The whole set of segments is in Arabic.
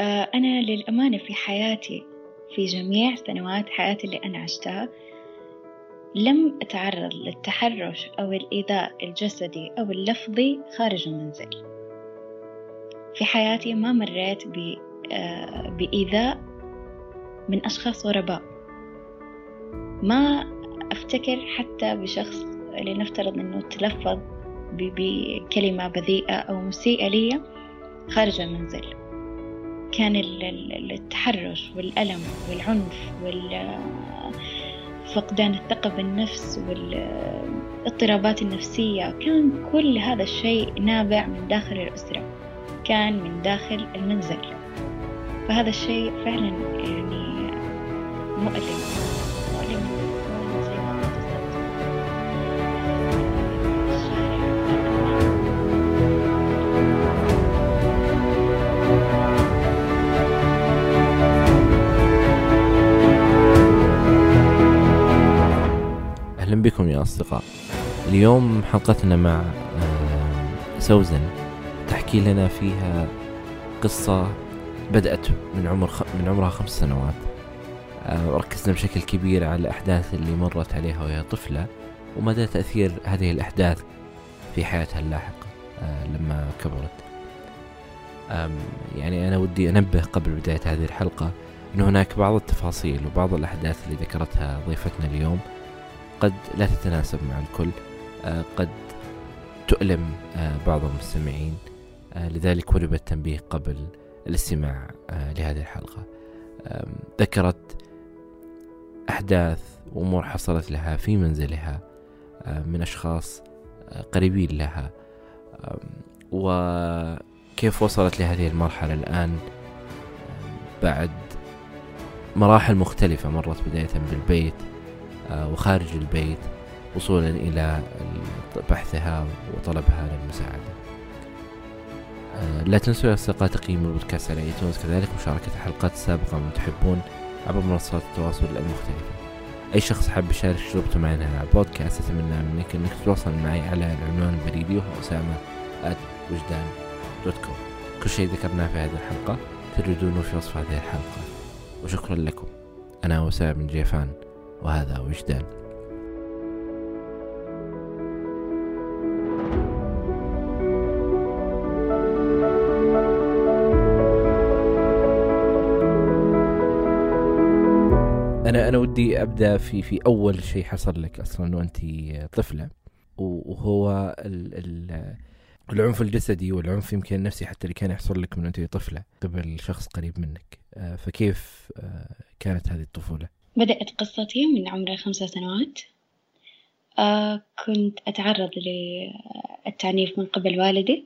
آه، أنا للأمانة في حياتي في جميع سنوات حياتي اللي أنا عشتها لم أتعرض للتحرش أو الإيذاء الجسدي أو اللفظي خارج المنزل. في حياتي ما مريت آه، بإيذاء من أشخاص غرباء ما أفتكر حتى بشخص لنفترض أنه تلفظ بكلمة بذيئة أو مسيئة لي خارج المنزل. كان التحرش والألم والعنف وفقدان الثقة بالنفس والاضطرابات النفسية. كان كل هذا الشيء نابع من داخل الأسرة كان من داخل المنزل. فهذا الشيء فعلا يعني مؤلم. بكم يا أصدقاء اليوم حلقتنا مع آه، سوزن تحكي لنا فيها قصة بدأت من عمر خ... من عمرها خمس سنوات. آه، ركزنا بشكل كبير على الأحداث اللي مرت عليها وهي طفلة ومدى تأثير هذه الأحداث في حياتها اللاحقة آه، لما كبرت. يعني أنا ودي أنبه قبل بداية هذه الحلقة أن هناك بعض التفاصيل وبعض الأحداث اللي ذكرتها ضيفتنا اليوم. قد لا تتناسب مع الكل آه، قد تؤلم آه، بعض المستمعين آه، لذلك وجب التنبيه قبل الاستماع لهذه الحلقة. ذكرت أحداث وأمور حصلت لها في منزلها من أشخاص قريبين لها. وكيف وصلت لهذه المرحلة الآن؟ بعد مراحل مختلفة مرت بداية بالبيت. وخارج البيت وصولا إلى بحثها وطلبها للمساعدة. آه، لا تنسوا يا أصدقاء تقييم البودكاست على iTunes كذلك مشاركة الحلقات السابقة من تحبون عبر منصات التواصل المختلفة. أي شخص حاب يشارك تجربته معنا على البودكاست أتمنى منك أنك تتواصل معي على العنوان البريدي وهو أسامة وجدان dot com كل شيء ذكرناه في هذه الحلقة تجدونه في وصف هذه الحلقة. وشكرا لكم. أنا وسام بن جيفان. وهذا وجدان أنا أنا ودي أبدأ في في أول شيء حصل لك أصلا وأنت طفلة وهو ال ال العنف الجسدي والعنف يمكن النفسي حتى اللي كان يحصل لك من وأنت طفلة قبل شخص قريب منك آه، فكيف آه، كانت هذه الطفولة؟ بدأت قصتي من عمر خمسة سنوات. آه كنت أتعرض للتعنيف من قبل والدي.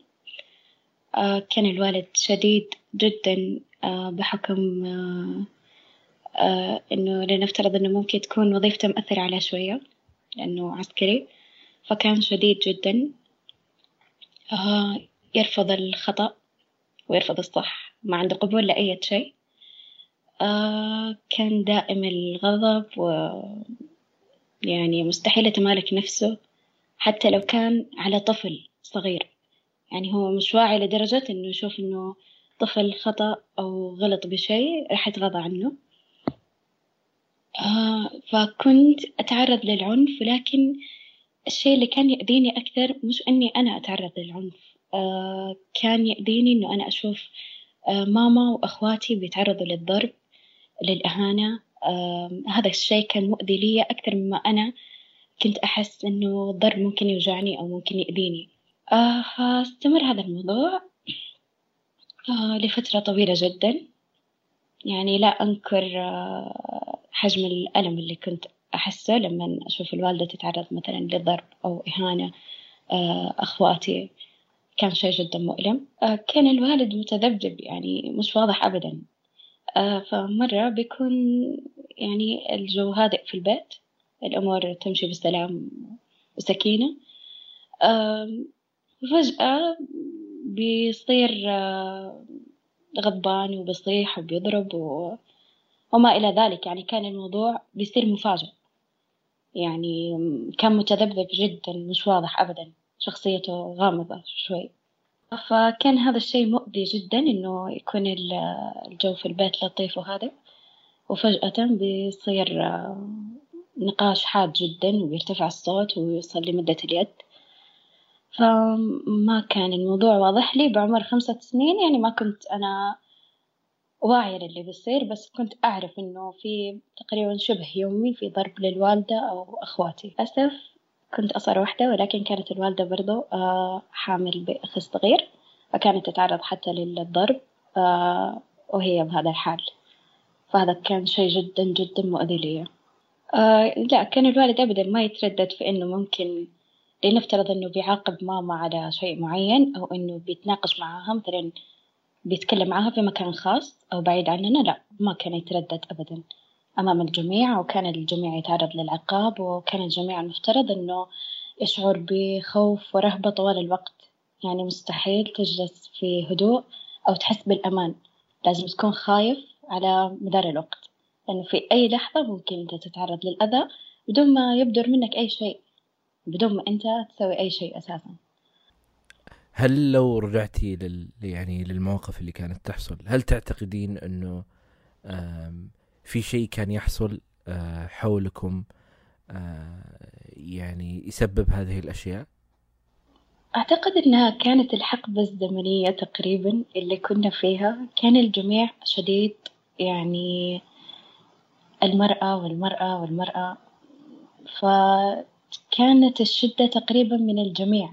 آه كان الوالد شديد جدا آه بحكم آه آه إنه لنفترض إنه ممكن تكون وظيفته مأثرة عليه شوية لأنه عسكري. فكان شديد جدا آه يرفض الخطأ ويرفض الصح ما عنده قبول لأي شيء. آه كان دائم الغضب و يعني مستحيل يتمالك نفسه حتى لو كان على طفل صغير. يعني هو مش واعي لدرجة إنه يشوف إنه طفل خطأ أو غلط بشيء راح يتغاضى عنه. آه فكنت أتعرض للعنف ولكن الشيء اللي كان يأذيني أكثر مش إني أنا أتعرض للعنف. آه كان يأذيني إنه أنا أشوف آه ماما وأخواتي بيتعرضوا للضرب. للإهانة هذا الشيء كان مؤذي لي أكثر مما أنا كنت أحس إنه الضرب ممكن يوجعني أو ممكن يأذيني آه، فاستمر هذا الموضوع آه، لفترة طويلة جدا. يعني لا أنكر آه، حجم الألم اللي كنت أحسه لما أشوف الوالدة تتعرض مثلا للضرب أو إهانة أخواتي. كان شيء جدا مؤلم. كان الوالد متذبذب يعني مش واضح أبدا. آه، فمرة بيكون يعني الجو هادئ في البيت الأمور تمشي بسلام وسكينة. وفجأة بيصير آه، غضبان وبيصيح وبيضرب و... وما إلى ذلك. يعني كان الموضوع بيصير مفاجئ. يعني كان متذبذب جدا مش واضح أبدا. شخصيته غامضة شوي. فكان هذا الشيء مؤذي جدا إنه يكون الجو في البيت لطيف وهذا وفجأة بيصير آه، نقاش حاد جدا ويرتفع الصوت ويوصل لمدة اليد. فما كان الموضوع واضح لي بعمر خمسة سنين. يعني ما كنت أنا واعية للي بيصير بس كنت أعرف إنه في تقريبا شبه يومي في ضرب للوالدة أو أخواتي. للأسف كنت أصغر واحدة ولكن كانت الوالدة برضو آه، حامل بأخ صغير فكانت تتعرض حتى للضرب آه، وهي بهذا الحال. فهذا كان شيء جدا جدا مؤذي لي. آه لا كان الوالد أبدا ما يتردد في إنه ممكن لنفترض إنه بيعاقب ماما على شيء معين أو إنه بيتناقش معاها مثلا بيتكلم معاها في مكان خاص أو بعيد عننا لا ما كان يتردد أبدا. أمام الجميع وكان الجميع يتعرض للعقاب وكان الجميع المفترض إنه يشعر بخوف ورهبة طوال الوقت. يعني مستحيل تجلس في هدوء أو تحس بالأمان. لازم تكون خايف على مدار الوقت. لأنه في أي لحظة ممكن أنت تتعرض للأذى بدون ما يبدر منك أي شيء. بدون ما أنت تسوي أي شيء أساسا. هل لو رجعتي لل يعني للمواقف اللي كانت تحصل هل تعتقدين أنه في شيء كان يحصل آه، حولكم آه، يعني يسبب هذه الأشياء؟ أعتقد إنها كانت الحقبة الزمنية تقريبا اللي كنا فيها. كان الجميع شديد يعني المرأة والمرأة والمرأة. فكانت الشدة تقريبا من الجميع.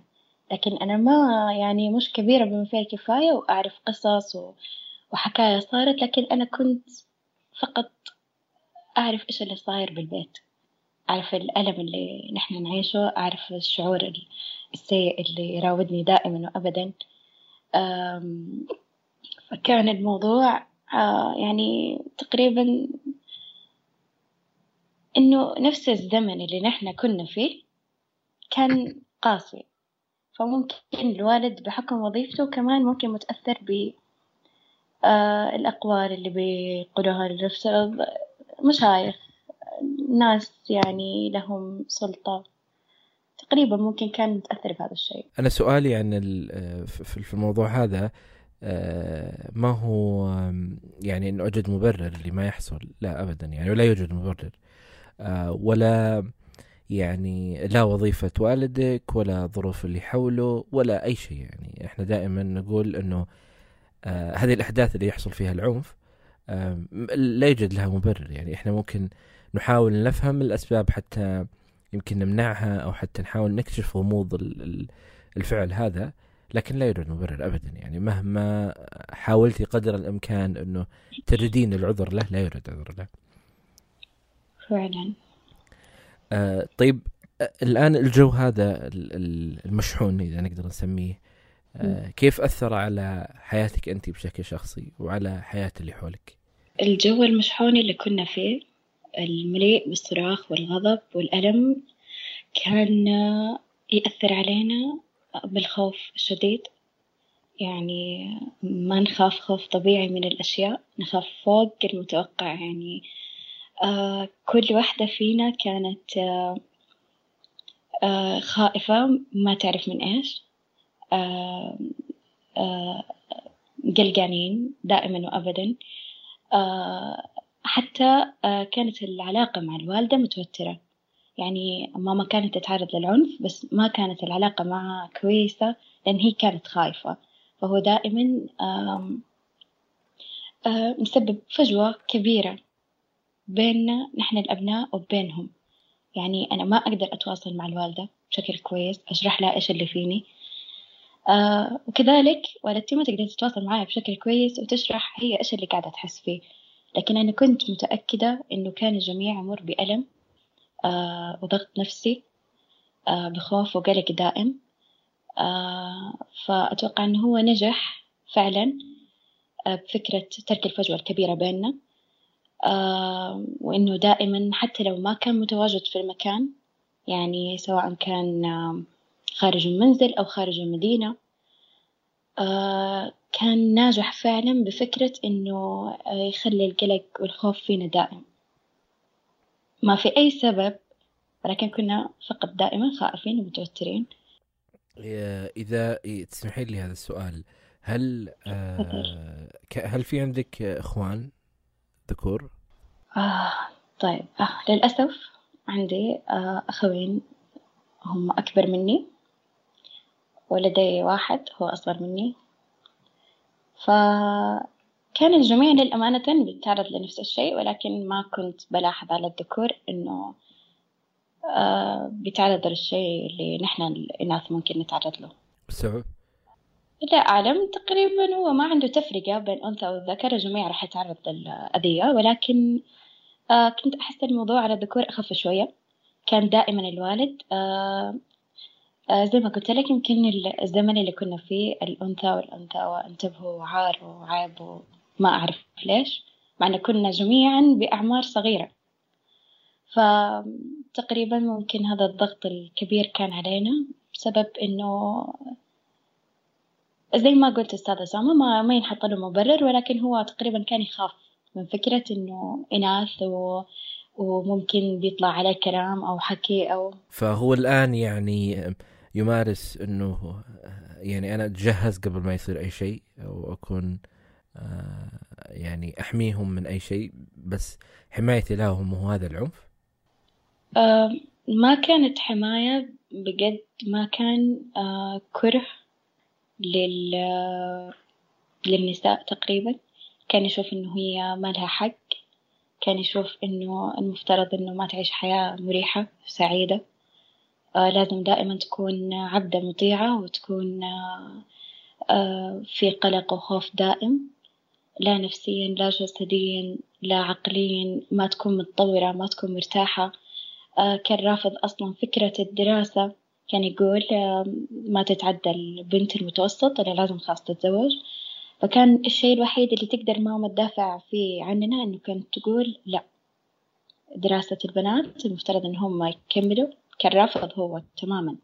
لكن أنا ما يعني مش كبيرة بما فيه الكفاية وأعرف قصص وحكاية صارت. لكن أنا كنت فقط أعرف إيش اللي صاير بالبيت. أعرف الألم اللي نحن نعيشه. أعرف الشعور السيء اللي يراودني دائما وأبدا. فكان الموضوع آه، يعني تقريبا إنه نفس الزمن اللي نحن كنا فيه كان قاسي. فممكن الوالد بحكم وظيفته كمان ممكن متأثر ب آه الأقوال اللي بيقولوها لنفترض مشايخ ناس يعني لهم سلطة. تقريبا ممكن كان متأثر بهذا الشيء. أنا سؤالي عن في الموضوع هذا آه، ما هو يعني أنه أوجد مبرر لما يحصل؟ لا أبدا يعني ولا يوجد مبرر. آه، ولا يعني لا وظيفة والدك ولا ظروف اللي حوله ولا أي شيء يعني. إحنا دائما نقول أنه آه هذه الأحداث اللي يحصل فيها العنف آه لا يوجد لها مبرر. يعني إحنا ممكن نحاول نفهم الأسباب حتى يمكن نمنعها أو حتى نحاول نكشف غموض الفعل هذا لكن لا يوجد مبرر أبدا. يعني مهما حاولتي قدر الإمكان أنه تجدين العذر له لا يوجد عذر له. فعلا. آه طيب الآن الجو هذا المشحون إذا نقدر نسميه آه كيف أثر على حياتك أنت بشكل شخصي وعلى حياة اللي حولك؟ الجو المشحون اللي كنا فيه المليء بالصراخ والغضب والألم كان يأثر علينا بالخوف الشديد. يعني ما نخاف خوف طبيعي من الأشياء نخاف فوق المتوقع يعني. آه كل واحدة فينا كانت آه آه خائفة ما تعرف من إيش. آه آه قلقانين دائما وأبدا. آه حتى آه كانت العلاقة مع الوالدة متوترة. يعني ماما كانت تتعرض للعنف بس ما كانت العلاقة معها كويسة لأن هي كانت خايفة. فهو دائما مسبب فجوة كبيرة بيننا نحن الأبناء وبينهم. يعني أنا ما أقدر أتواصل مع الوالدة بشكل كويس أشرح لها إيش اللي فيني. آه وكذلك والدتي ما تقدر تتواصل معي بشكل كويس وتشرح هي إيش اللي قاعدة تحس فيه. لكن أنا كنت متأكدة إنه كان الجميع يمر بألم آه وضغط نفسي آه بخوف وقلق دائم. آه فأتوقع أنه هو نجح فعلا آه بفكرة ترك الفجوة الكبيرة بيننا. آه وإنه دائما حتى لو ما كان متواجد في المكان يعني سواء كان آه خارج المنزل أو خارج المدينة. آه كان ناجح فعلا بفكرة إنه يخلي القلق والخوف فينا دائم. ما في أي سبب ولكن كنا فقط دائما خائفين ومتوترين. إذا تسمحين لي هذا السؤال. هل آه هل في عندك إخوان ذكور؟ آه طيب. آه للأسف عندي آه أخوين هم أكبر مني. ولدي واحد هو أصغر مني. فكان الجميع للأمانة بيتعرض لنفس الشيء ولكن ما كنت بلاحظ على الذكور إنه آه بيتعرض للشيء اللي نحن الإناث ممكن نتعرض له. السبب؟ لا أعلم تقريبا هو ما عنده تفرقة بين أنثى والذكر الجميع راح يتعرض للأذية ولكن آه كنت أحس الموضوع على الذكور أخف شوية. كان دائما الوالد آه زي ما قلت لك يمكن الزمن اللي كنا فيه الأنثى والأنثى وانتبهوا وعار وعيب وما أعرف ليش مع أن كنا جميعا بأعمار صغيرة. فتقريبا ممكن هذا الضغط الكبير كان علينا بسبب إنه زي ما قلت أستاذ أسامة ما, ما ينحط له مبرر ولكن هو تقريبا كان يخاف من فكرة إنه إناث و... وممكن بيطلع عليه كلام أو حكي أو فهو الآن يعني يمارس إنه يعني أنا أتجهز قبل ما يصير أي شيء أو أكون يعني أحميهم من أي شيء بس حمايتي لهم هو هذا العنف؟ ما كانت حماية بجد ما كان كره لل للنساء تقريبا. كان يشوف إنه هي ما لها حق كان يشوف إنه المفترض إنه ما تعيش حياة مريحة سعيدة. آه لازم دائما تكون عبدة مطيعة وتكون آه آه في قلق وخوف دائم لا نفسيا لا جسديا لا عقليا ما تكون متطورة ما تكون مرتاحة. آه كان رافض أصلا فكرة الدراسة كان يقول ما تتعدى البنت المتوسط إلا لازم خلاص تتزوج. فكان الشيء الوحيد اللي تقدر ماما تدافع فيه عننا إنه كانت تقول لا دراسة البنات المفترض إن هم يكملوا. كان رافض هو تماما.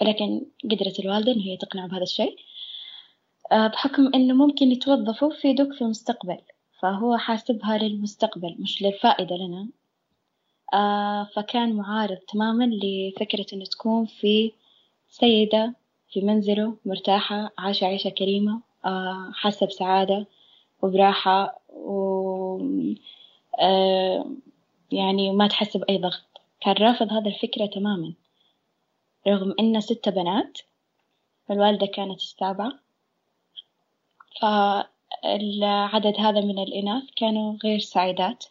ولكن قدرت الوالدة إن هي تقنعه بهذا الشيء بحكم إنه ممكن يتوظفوا في دوك في المستقبل فهو حاسبها للمستقبل مش للفائدة لنا. آه فكان معارض تماما لفكرة إنه تكون في سيدة في منزله مرتاحة عايشة عيشة كريمة آه حاسة بسعادة وبراحة و آه يعني ما تحس بأي ضغط. كان رافض هذا الفكرة تماما. رغم إن ستة بنات فالوالدة كانت السابعة فالعدد هذا من الإناث كانوا غير سعيدات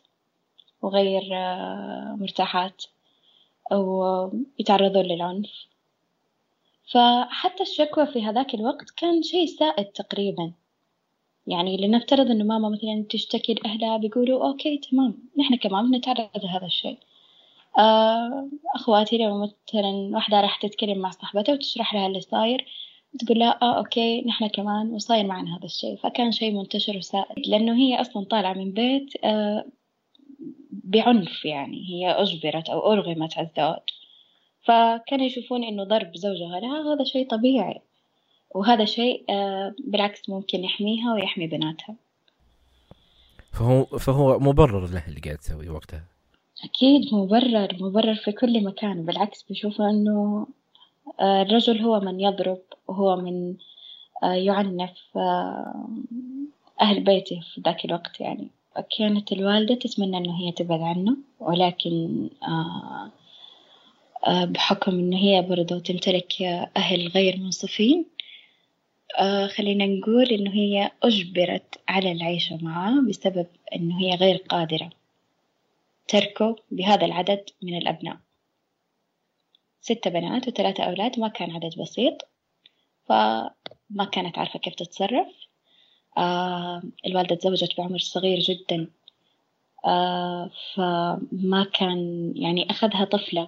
وغير مرتاحات أو يتعرضون للعنف. فحتى الشكوى في هذاك الوقت كان شيء سائد تقريبا. يعني لنفترض إنه ماما مثلا تشتكي لأهلها بيقولوا okay تمام نحن كمان نتعرض لهذا الشيء. أخواتي لو مثلا واحدة راح تتكلم مع صاحبتها وتشرح لها اللي صاير تقول لا آه okay نحن كمان وصاير معنا هذا الشيء. فكان شيء منتشر وسائد لأنه هي أصلا طالعة من بيت آه بعنف يعني هي أجبرت أو أرغمت على الزواج فكانوا يشوفون إنه ضرب زوجها لها هذا شيء طبيعي. وهذا شيء بالعكس ممكن يحميها ويحمي بناتها. فهو فهو مبرر له اللي قاعد تسويه وقتها. أكيد مبرر مبرر في كل مكان بالعكس بشوفه إنه الرجل هو من يضرب وهو من يعنف أهل بيته في ذاك الوقت يعني. كانت الوالدة تتمنى إنه هي تبعد عنه ولكن آه آه بحكم إنه هي برضو تمتلك أهل غير منصفين آه خلينا نقول إنه هي أجبرت على العيشة معه بسبب إنه هي غير قادرة. تركه بهذا العدد من الأبناء. ستة بنات وثلاثة أولاد ما كان عدد بسيط فما كانت عارفة كيف تتصرف. آه الوالدة تزوجت بعمر صغير جدا. آه فما كان يعني أخذها طفلة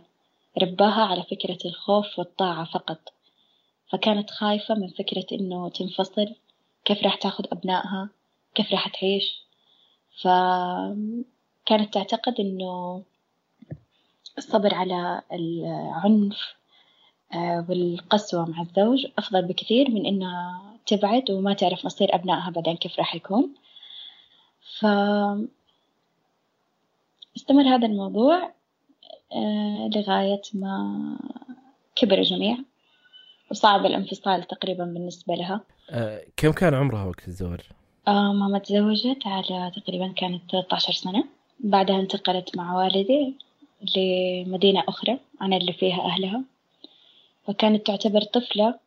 رباها على فكرة الخوف والطاعة فقط. فكانت خايفة من فكرة إنه تنفصل كيف راح تاخد أبنائها كيف راح تعيش. فكانت تعتقد إنه الصبر على العنف والقسوة مع الزوج أفضل بكثير من إنها تبعد وما تعرف مصير أبنائها بعدين كيف راح يكون. ف استمر هذا الموضوع لغاية ما كبر الجميع وصعب الانفصال تقريبا بالنسبة لها. أه كم كان عمرها وقت الزواج؟ آه ماما تزوجت على تقريبا كانت 13 سنة. بعدها انتقلت مع والدي لمدينة أخرى عن اللي فيها أهلها. وكانت تعتبر طفلة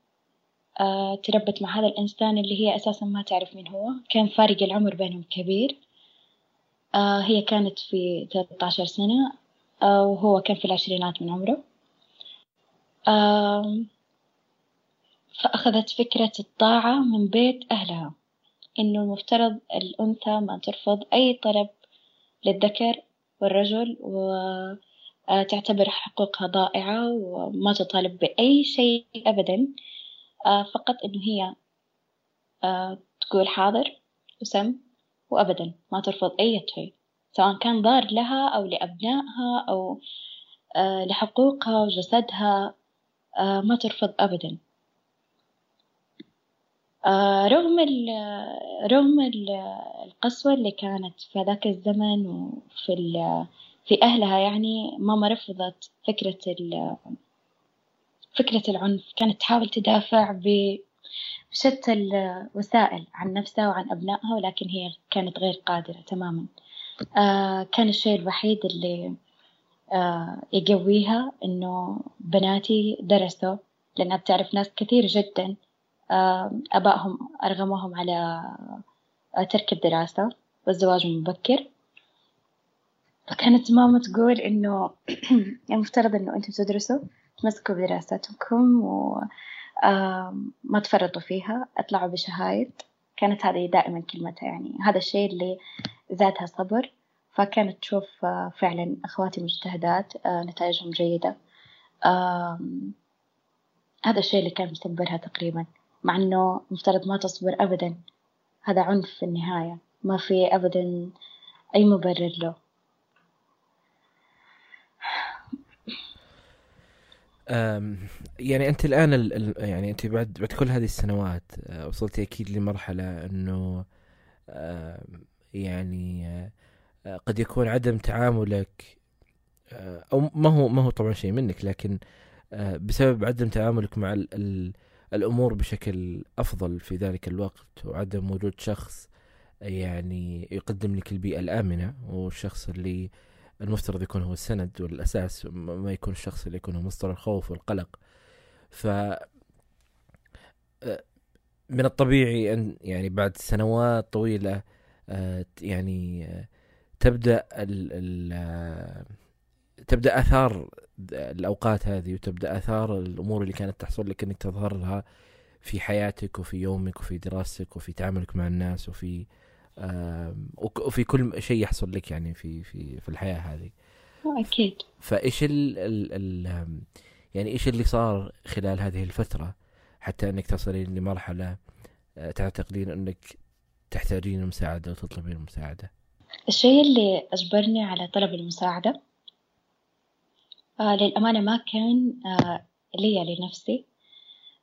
آه تربت مع هذا الإنسان اللي هي أساسا ما تعرف مين هو. كان فارق العمر بينهم كبير. آه هي كانت في 13 سنة آه وهو كان في العشرينات من عمره. فأخذت فكرة الطاعة من بيت أهلها إنه المفترض الأنثى ما ترفض أي طلب للذكر والرجل وتعتبر حقوقها ضائعة وما تطالب بأي شيء أبدا. آه، فقط إنه هي آه، تقول حاضر وسم وأبدا ما ترفض أي شيء سواء كان ضار لها أو لأبنائها أو آه، لحقوقها وجسدها ما ترفض أبدا. رغم ال رغم ال القسوة اللي كانت في هذاك الزمن وفي ال في أهلها يعني ماما رفضت فكرة ال فكرة العنف. كانت تحاول تدافع بشتى الوسائل عن نفسها وعن أبنائها ولكن هي كانت غير قادرة تماما. آه كان الشيء الوحيد اللي آه يقويها إنه بناتي درسوا لأنها بتعرف ناس كثير جدا. آه أبائهم أرغموهم على ترك الدراسة والزواج المبكر. فكانت ماما تقول إنه المفترض إنه أنتم تدرسوا تمسكوا بدراستكم وما تفرطوا فيها اطلعوا بشهايد. كانت هذه دائما كلمتها يعني هذا الشيء اللي زادها صبر. فكانت تشوف فعلا أخواتي مجتهدات نتائجهم جيدة. هذا الشيء اللي كان مصبرها تقريبا. مع إنه مفترض ما تصبر أبدا. هذا عنف في النهاية. ما في أبدا أي مبرر له. يعني أنت الآن ال يعني أنت بعد بعد كل هذه السنوات آه، وصلتي أكيد لمرحلة إنه يعني آه، قد يكون عدم تعاملك آه، أو ما هو ما هو طبعا شيء منك لكن بسبب عدم تعاملك مع ال ال الأمور بشكل أفضل في ذلك الوقت وعدم وجود شخص يعني يقدم لك البيئة الآمنة والشخص اللي المفترض يكون هو السند والأساس ما يكون الشخص اللي يكون هو مصدر الخوف والقلق. ف آه، من الطبيعي أن يعني بعد سنوات طويلة آه، يعني آه، تبدأ ال ال تبدأ آثار الأوقات هذه وتبدأ آثار الأمور اللي كانت تحصل لك أنك تظهر لها في حياتك وفي يومك وفي دراستك وفي تعاملك مع الناس وفي وفي كل شيء يحصل لك يعني في في في الحياة هذه. أكيد. فإيش ال ال ال يعني إيش اللي صار خلال هذه الفترة حتى إنك تصلين لمرحلة آه، تعتقدين إنك تحتاجين المساعدة وتطلبين المساعدة؟ الشيء اللي أجبرني على طلب المساعدة آه للأمانة ما كان آه لي لنفسي.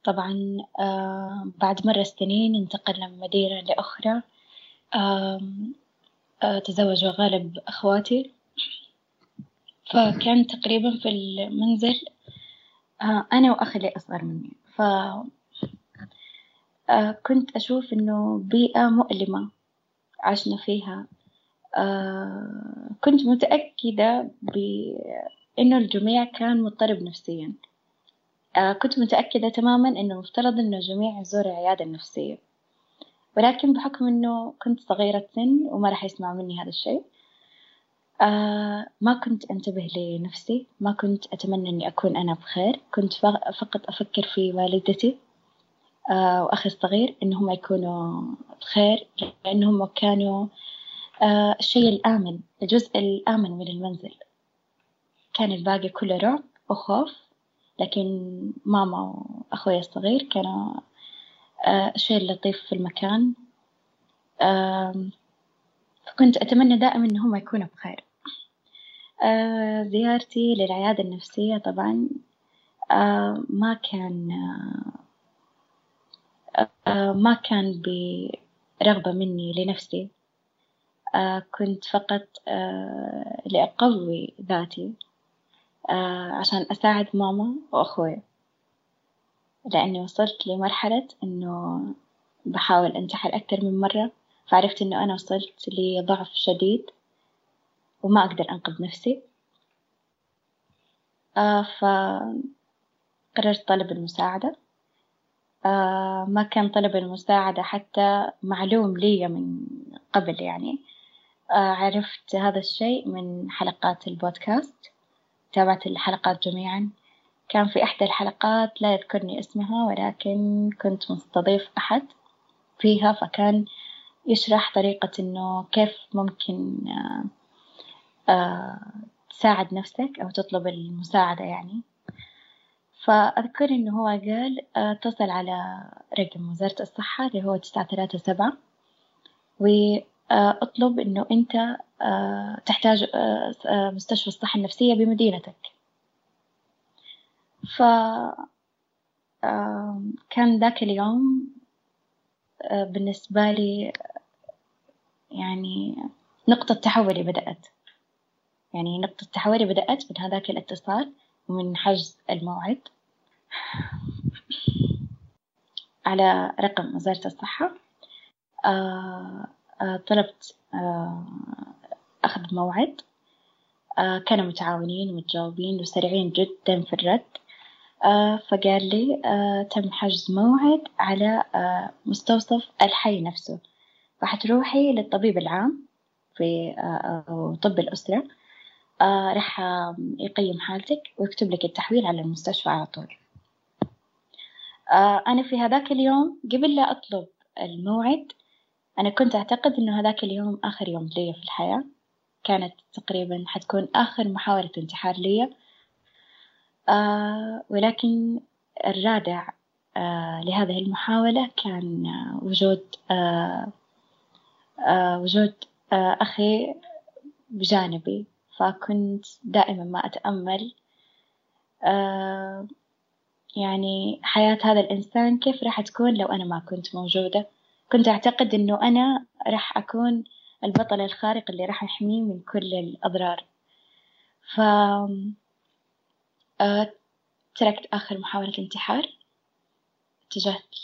طبعا آه بعد مرة سنين انتقلنا من مدينة لأخرى. تزوج غالب أخواتي. فكان تقريبا في المنزل أنا وأخي اللي أصغر مني. ف كنت أشوف إنه بيئة مؤلمة عشنا فيها. كنت متأكدة بإنه الجميع كان مضطرب نفسيا. كنت متأكدة تماما إنه مفترض إنه الجميع يزور العيادة النفسية. ولكن بحكم إنه كنت صغيرة سن وما راح يسمع مني هذا الشيء آه ما كنت أنتبه لنفسي. ما كنت أتمنى إني أكون أنا بخير. كنت فقط أفكر في والدتي آه وأخي الصغير إنهم يكونوا بخير لأنهم كانوا آه الشيء الآمن الجزء الآمن من المنزل. كان الباقي كله رعب وخوف لكن ماما وأخوي الصغير كانوا الشيء آه، اللطيف في المكان. فكنت أتمنى دائما إن هم يكونوا بخير. آه، زيارتي للعيادة النفسية طبعا آه، ما كان ما كان برغبة مني لنفسي. كنت فقط لأقوي ذاتي. عشان أساعد ماما وأخوي. لأني وصلت لمرحلة إنه بحاول أنتحر أكثر من مرة فعرفت إنه أنا وصلت لضعف شديد وما أقدر أنقذ نفسي. آه فقررت طلب المساعدة. آه ما كان طلب المساعدة حتى معلوم لي من قبل يعني. آه عرفت هذا الشيء من حلقات البودكاست. تابعت الحلقات جميعا. كان في إحدى الحلقات لا يذكرني اسمها ولكن كنت مستضيف أحد فيها فكان يشرح طريقة إنه كيف ممكن آه آه تساعد نفسك أو تطلب المساعدة يعني. فأذكر إنه هو قال اتصل على رقم وزارة الصحة اللي هو تسعة ثلاثة سبعة وأطلب إنه أنت تحتاج مستشفى الصحة النفسية بمدينتك. ف كان ذاك اليوم بالنسبة لي يعني نقطة تحولي بدأت. يعني نقطة تحولي بدأت من هذاك الاتصال ومن حجز الموعد على رقم وزارة الصحة. آه آه طلبت آه أخذ موعد. كانوا متعاونين ومتجاوبين وسريعين جدا في الرد. فقال لي تم حجز موعد على مستوصف الحي نفسه. فحتروحي للطبيب العام في طب الأسرة. آه راح يقيم حالتك ويكتب لك التحويل على المستشفى على طول. آه أنا في هذاك اليوم قبل لا أطلب الموعد أنا كنت أعتقد إنه هذاك اليوم آخر يوم لي في الحياة. كانت تقريبا حتكون آخر محاولة انتحار لي آه ولكن الرادع آه لهذه المحاولة كان وجود آه آه وجود آه أخي بجانبي. فكنت دائما ما أتأمل. آه يعني حياة هذا الإنسان كيف راح تكون لو أنا ما كنت موجودة؟ كنت أعتقد إنه أنا راح أكون البطل الخارق اللي راح يحميه من كل الأضرار. ف آه تركت آخر محاولة انتحار اتجهت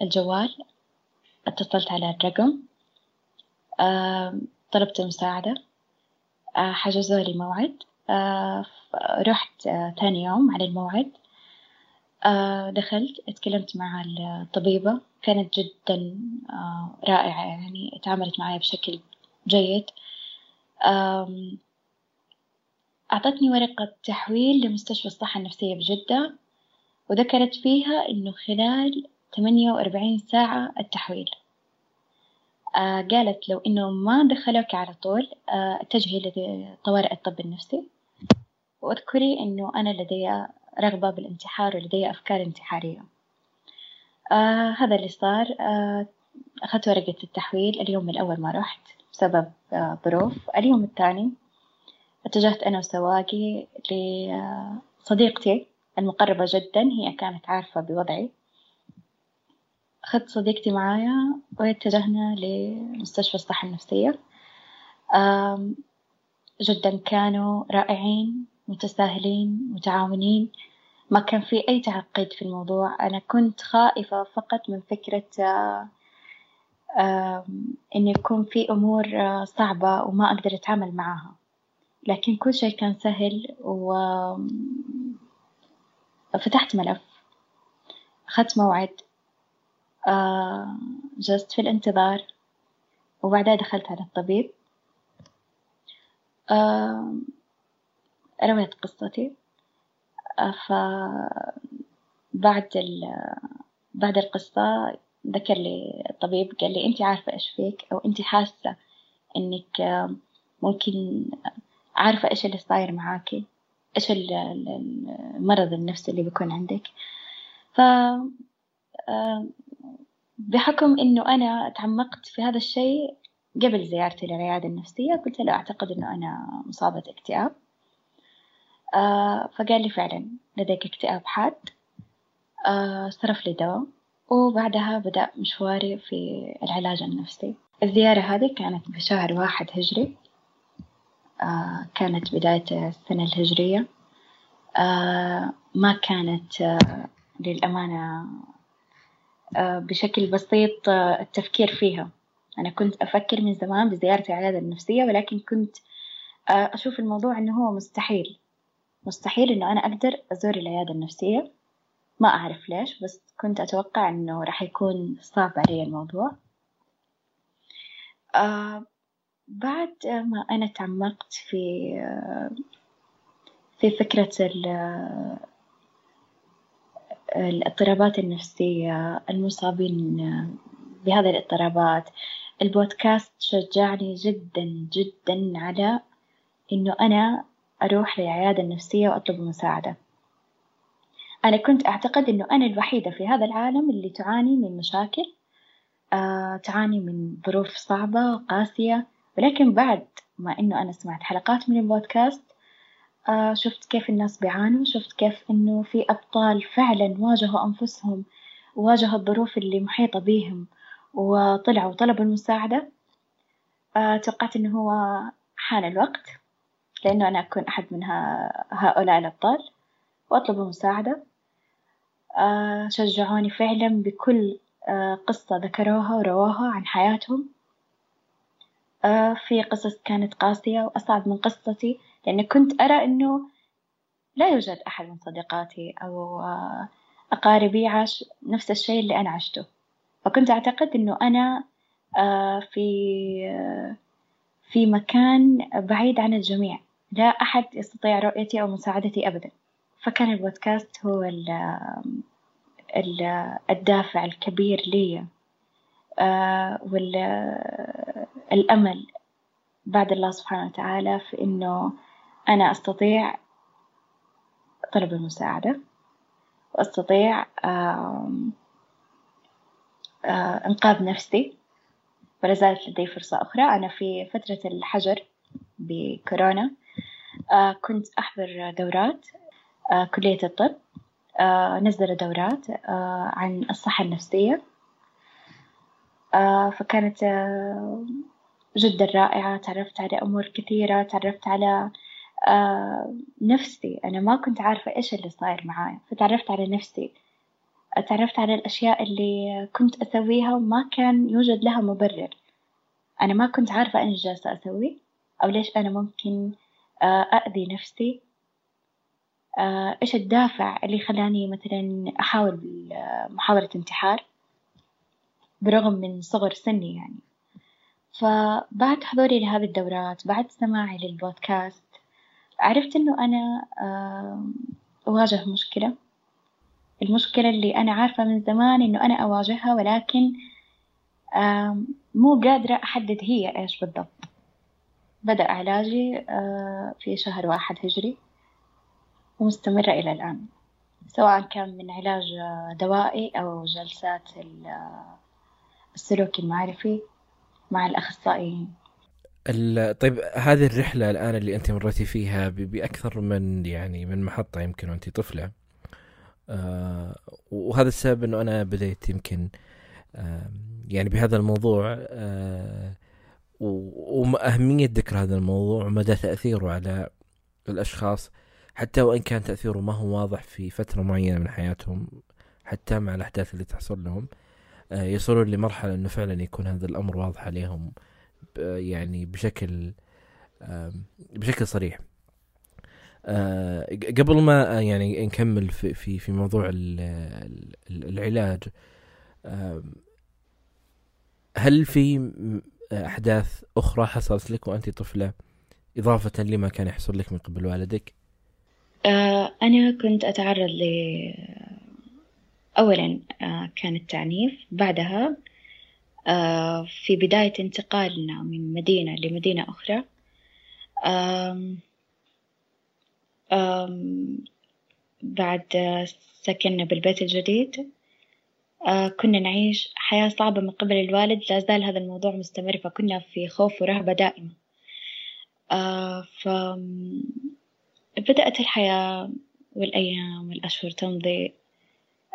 للجوال اتصلت على الرقم. آه طلبت المساعدة. حجزوا لي موعد رحت ثاني يوم على الموعد. دخلت اتكلمت مع الطبيبة. كانت جدا رائعة يعني تعاملت معي بشكل جيد. أعطتني ورقة تحويل لمستشفى الصحة النفسية بجدة وذكرت فيها إنه خلال ثمانية وأربعين ساعة التحويل. آه قالت لو إنه ما دخلوك على طول آه اتجهي لطوارئ الطب النفسي. وأذكري إنه أنا لدي رغبة بالانتحار ولدي أفكار انتحارية. آه هذا اللي صار. آه أخذت ورقة التحويل اليوم الأول ما رحت بسبب آه ظروف. اليوم الثاني اتجهت أنا وسواقي لصديقتي المقربة جدا هي كانت عارفة بوضعي. أخذت صديقتي معايا واتجهنا لمستشفى الصحة النفسية. جدا كانوا رائعين متساهلين متعاونين. ما كان في أي تعقيد في الموضوع. أنا كنت خائفة فقط من فكرة إن يكون في أمور صعبة وما أقدر أتعامل معاها لكن كل شيء كان سهل و فتحت ملف. أخذت موعد جلست في الانتظار وبعدها دخلت على الطبيب. رويت قصتي. فبعد بعد القصة ذكر لي الطبيب قال لي أنت عارفة إيش فيك أو أنت حاسة إنك ممكن عارفة إيش اللي صاير معاكي إيش المرض النفسي اللي بيكون عندك. ف بحكم إنه أنا تعمقت في هذا الشيء قبل زيارتي للعيادة النفسية قلت له أعتقد إنه أنا مصابة اكتئاب آه فقال لي فعلا لديك اكتئاب حاد. آه صرف لي دواء وبعدها بدأ مشواري في العلاج النفسي. الزيارة هذه كانت بشهر واحد هجري. آه كانت بداية السنة الهجرية. ما كانت للأمانة بشكل بسيط التفكير فيها. أنا كنت أفكر من زمان بزيارة العيادة النفسية ولكن كنت أشوف الموضوع إنه هو مستحيل. مستحيل إنه أنا أقدر أزور العيادة النفسية. ما أعرف ليش بس كنت أتوقع إنه راح يكون صعب علي الموضوع. آه بعد ما أنا تعمقت في في فكرة الاضطرابات النفسية المصابين بهذه الاضطرابات البودكاست شجعني جدا جدا على إنه أنا أروح للعيادة النفسية وأطلب مساعدة. أنا كنت أعتقد إنه أنا الوحيدة في هذا العالم اللي تعاني من مشاكل آه، تعاني من ظروف صعبة وقاسية. ولكن بعد ما إنه أنا سمعت حلقات من البودكاست آه، شفت كيف الناس بيعانوا شفت كيف إنه في أبطال فعلا واجهوا أنفسهم وواجهوا الظروف اللي محيطة بيهم وطلعوا وطلبوا المساعدة. آه، توقعت إنه هو حان الوقت. لأنه أنا أكون أحد من هؤلاء الأبطال وأطلب المساعدة. آه، شجعوني فعلا بكل آه، قصة ذكروها ورواها عن حياتهم. آه، في قصص كانت قاسية وأصعب من قصتي لأني كنت أرى إنه لا يوجد أحد من صديقاتي أو أقاربي عاش نفس الشيء اللي أنا عشته. فكنت أعتقد إنه أنا في في مكان بعيد عن الجميع. لا أحد يستطيع رؤيتي أو مساعدتي أبدا. فكان البودكاست هو ال ال الدافع الكبير لي آه، والأمل بعد الله سبحانه وتعالى في إنه أنا أستطيع طلب المساعدة وأستطيع آه، إنقاذ نفسي ولا زالت لدي فرصة أخرى. أنا في فترة الحجر بكورونا. آه، كنت أحضر دورات آه، كلية الطب آه، نزل دورات آه، عن الصحة النفسية. فكانت جدا رائعة. تعرفت على أمور كثيرة تعرفت على نفسي. أنا ما كنت عارفة إيش اللي صاير معاي. فتعرفت على نفسي. تعرفت على الأشياء اللي كنت أسويها وما كان يوجد لها مبرر. أنا ما كنت عارفة إيش جالسة أسوي أو ليش أنا ممكن أأذي نفسي. آه، إيش الدافع اللي خلاني مثلا أحاول محاولة انتحار برغم من صغر سني يعني. فبعد حضوري لهذه الدورات بعد سماعي للبودكاست عرفت إنه أنا أواجه مشكلة. المشكلة اللي أنا عارفة من زمان إنه أنا أواجهها ولكن مو قادرة أحدد هي إيش بالضبط. بدأ علاجي آه، في شهر واحد هجري ومستمرة إلى الآن. سواء كان من علاج دوائي أو جلسات السلوك المعرفي مع الأخصائيين. طيب هذه الرحلة الآن اللي أنت مريتي فيها بأكثر من يعني من محطة يمكن وأنت طفلة. آه وهذا السبب أنه أنا بديت يمكن آه يعني بهذا الموضوع آه وأهمية ذكر هذا الموضوع ومدى تأثيره على الأشخاص حتى وإن كان تأثيره ما هو واضح في فترة معينة من حياتهم حتى مع الأحداث اللي تحصل لهم آه، يصلون لمرحلة أنه فعلا يكون هذا الأمر واضح عليهم يعني بشكل بشكل صريح. آه، قبل ما يعني نكمل في في في موضوع العلاج هل في أحداث أخرى حصلت لك وأنت طفلة إضافة لما كان يحصل لك من قبل والدك؟ آه، أنا كنت أتعرض ل أولا آه، كان التعنيف بعدها آه، في بداية انتقالنا من مدينة لمدينة أخرى بعد سكننا بالبيت الجديد. كنا نعيش حياة صعبة من قبل الوالد لا زال هذا الموضوع مستمر فكنا في خوف ورهبة دائمة ف بدأت الحياة والأيام والأشهر تمضي.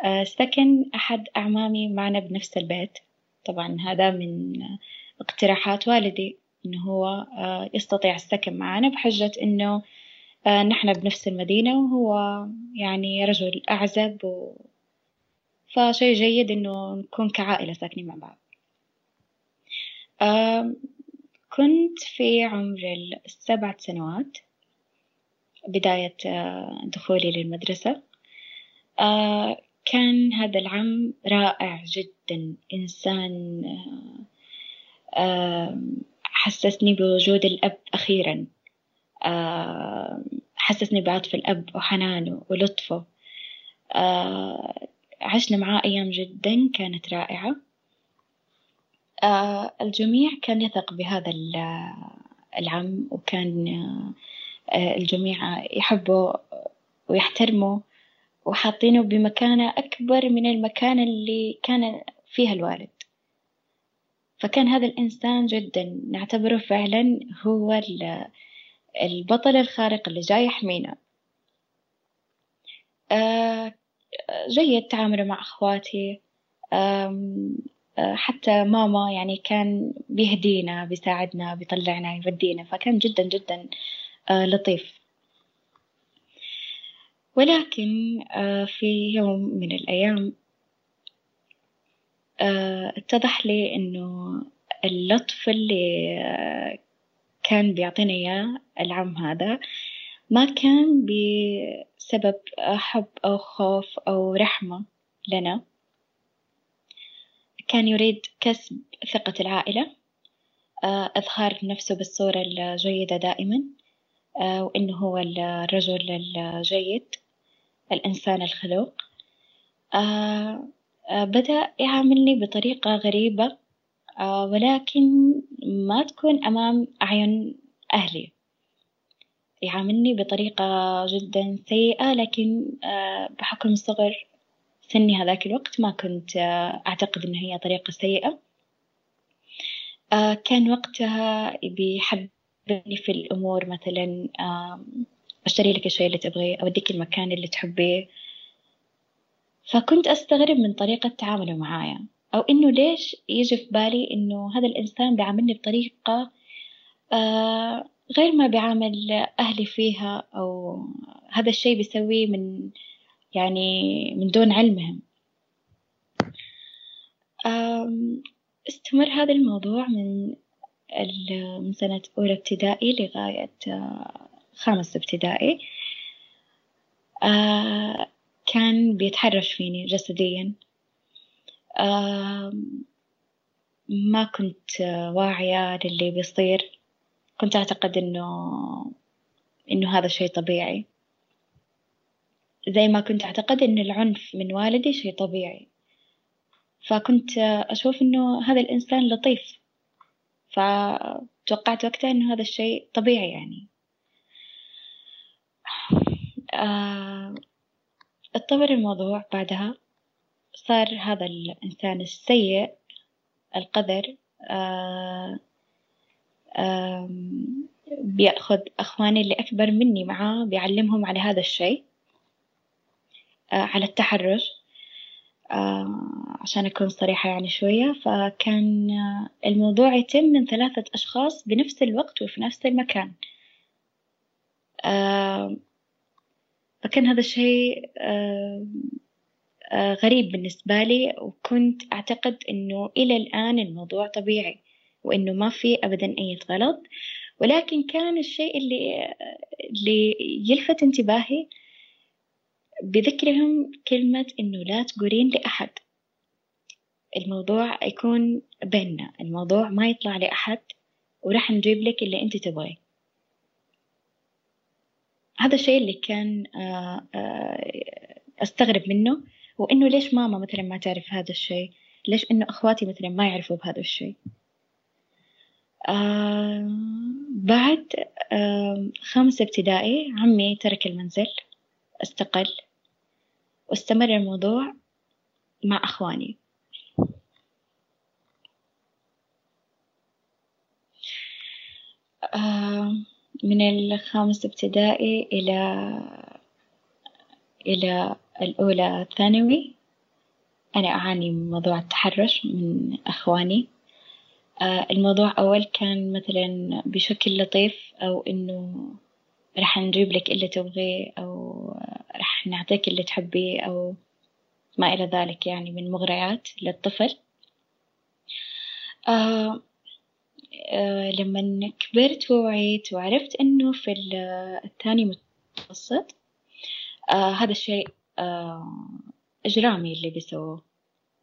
آه، سكن أحد أعمامي معنا بنفس البيت. طبعا هذا من اقتراحات والدي إنه هو آه، يستطيع السكن معنا بحجة إنه آه، نحن بنفس المدينة وهو يعني رجل أعزب و... فشيء جيد إنه نكون كعائلة ساكنين مع بعض. كنت في عمر السبعة سنوات بداية دخولي للمدرسة. كان هذا العم رائع جدا إنسان حسسني بوجود الأب أخيرا. حسسني بعطف الأب وحنانه ولطفه. عشنا معاه أيام جدا كانت رائعة. الجميع كان يثق بهذا العم وكان الجميع يحبه ويحترمه وحاطينه بمكانة أكبر من المكانة اللي كان فيها الوالد. فكان هذا الإنسان جدا نعتبره فعلا هو البطل الخارق اللي جاي يحمينا. آه، جيد تعامله مع أخواتي آه، حتى ماما يعني كان بيهدينا بيساعدنا بيطلعنا يودينا فكان جدا جدا آه، لطيف. ولكن في يوم من الأيام آه، اتضح لي إنه اللطف اللي آه، كان بيعطينا إياه العم هذا ما كان بسبب حب أو خوف أو رحمة لنا. كان يريد كسب ثقة العائلة آه، إظهار نفسه بالصورة الجيدة دائما وإنه هو الرجل الجيد الإنسان الخلوق. آه، بدأ يعاملني بطريقة غريبة آه، ولكن ما تكون أمام أعين أهلي. يعاملني بطريقة جدا سيئة لكن آه، بحكم صغر سني هذاك الوقت ما كنت أعتقد إن هي طريقة سيئة. كان وقتها بيحبني في الأمور مثلا أشتري لك الشيء اللي تبغيه أوديك المكان اللي تحبيه. فكنت أستغرب من طريقة تعامله معايا أو إنه ليش يجي في بالي إنه هذا الإنسان بيعاملني بطريقة آه غير ما بيعامل أهلي فيها أو هذا الشيء بيسويه من يعني من دون علمهم. استمر هذا الموضوع من من سنة أولى ابتدائي لغاية آه، خامس ابتدائي. آه، كان بيتحرش فيني جسديا. ما كنت واعية للي بيصير. كنت أعتقد إنه إنه هذا شيء طبيعي. زي ما كنت أعتقد إن العنف من والدي شيء طبيعي. فكنت أشوف إنه هذا الإنسان لطيف. فتوقعت وقتها إنه هذا الشيء طبيعي يعني. آه اتطور الموضوع بعدها. صار هذا الإنسان السيء القدر آه بيأخذ أخواني اللي أكبر مني معاه بيعلمهم على هذا الشيء آه على التحرش آه عشان أكون صريحة يعني شوية. فكان الموضوع يتم من ثلاثة أشخاص بنفس الوقت وفي نفس المكان. آه فكان هذا الشيء آه، آه، غريب بالنسبة لي وكنت أعتقد إنه إلى الآن الموضوع طبيعي. وإنه ما في أبدا أي غلط. ولكن كان الشيء اللي اللي يلفت انتباهي بذكرهم كلمة إنه لا تقولين لأحد. الموضوع يكون بيننا. الموضوع ما يطلع لأحد وراح نجيب لك اللي أنت تبغيه. هذا الشيء اللي كان آه، آه، أستغرب منه. وإنه ليش ماما مثلا ما تعرف هذا الشيء؟ ليش إنه أخواتي مثلا ما يعرفوا بهذا الشيء؟ بعد خامسة ابتدائي عمي ترك المنزل استقل واستمر الموضوع مع أخواني. من الخامس ابتدائي إلى إلى الأولى ثانوي أنا أعاني من موضوع التحرش من أخواني. الموضوع أول كان مثلا بشكل لطيف أو إنه راح نجيب لك اللي تبغيه أو راح نعطيك اللي تحبيه أو ما إلى ذلك يعني من مغريات للطفل. آه آه لما كبرت ووعيت وعرفت إنه في الثاني متوسط آه هذا الشيء آه إجرامي اللي بيسووه.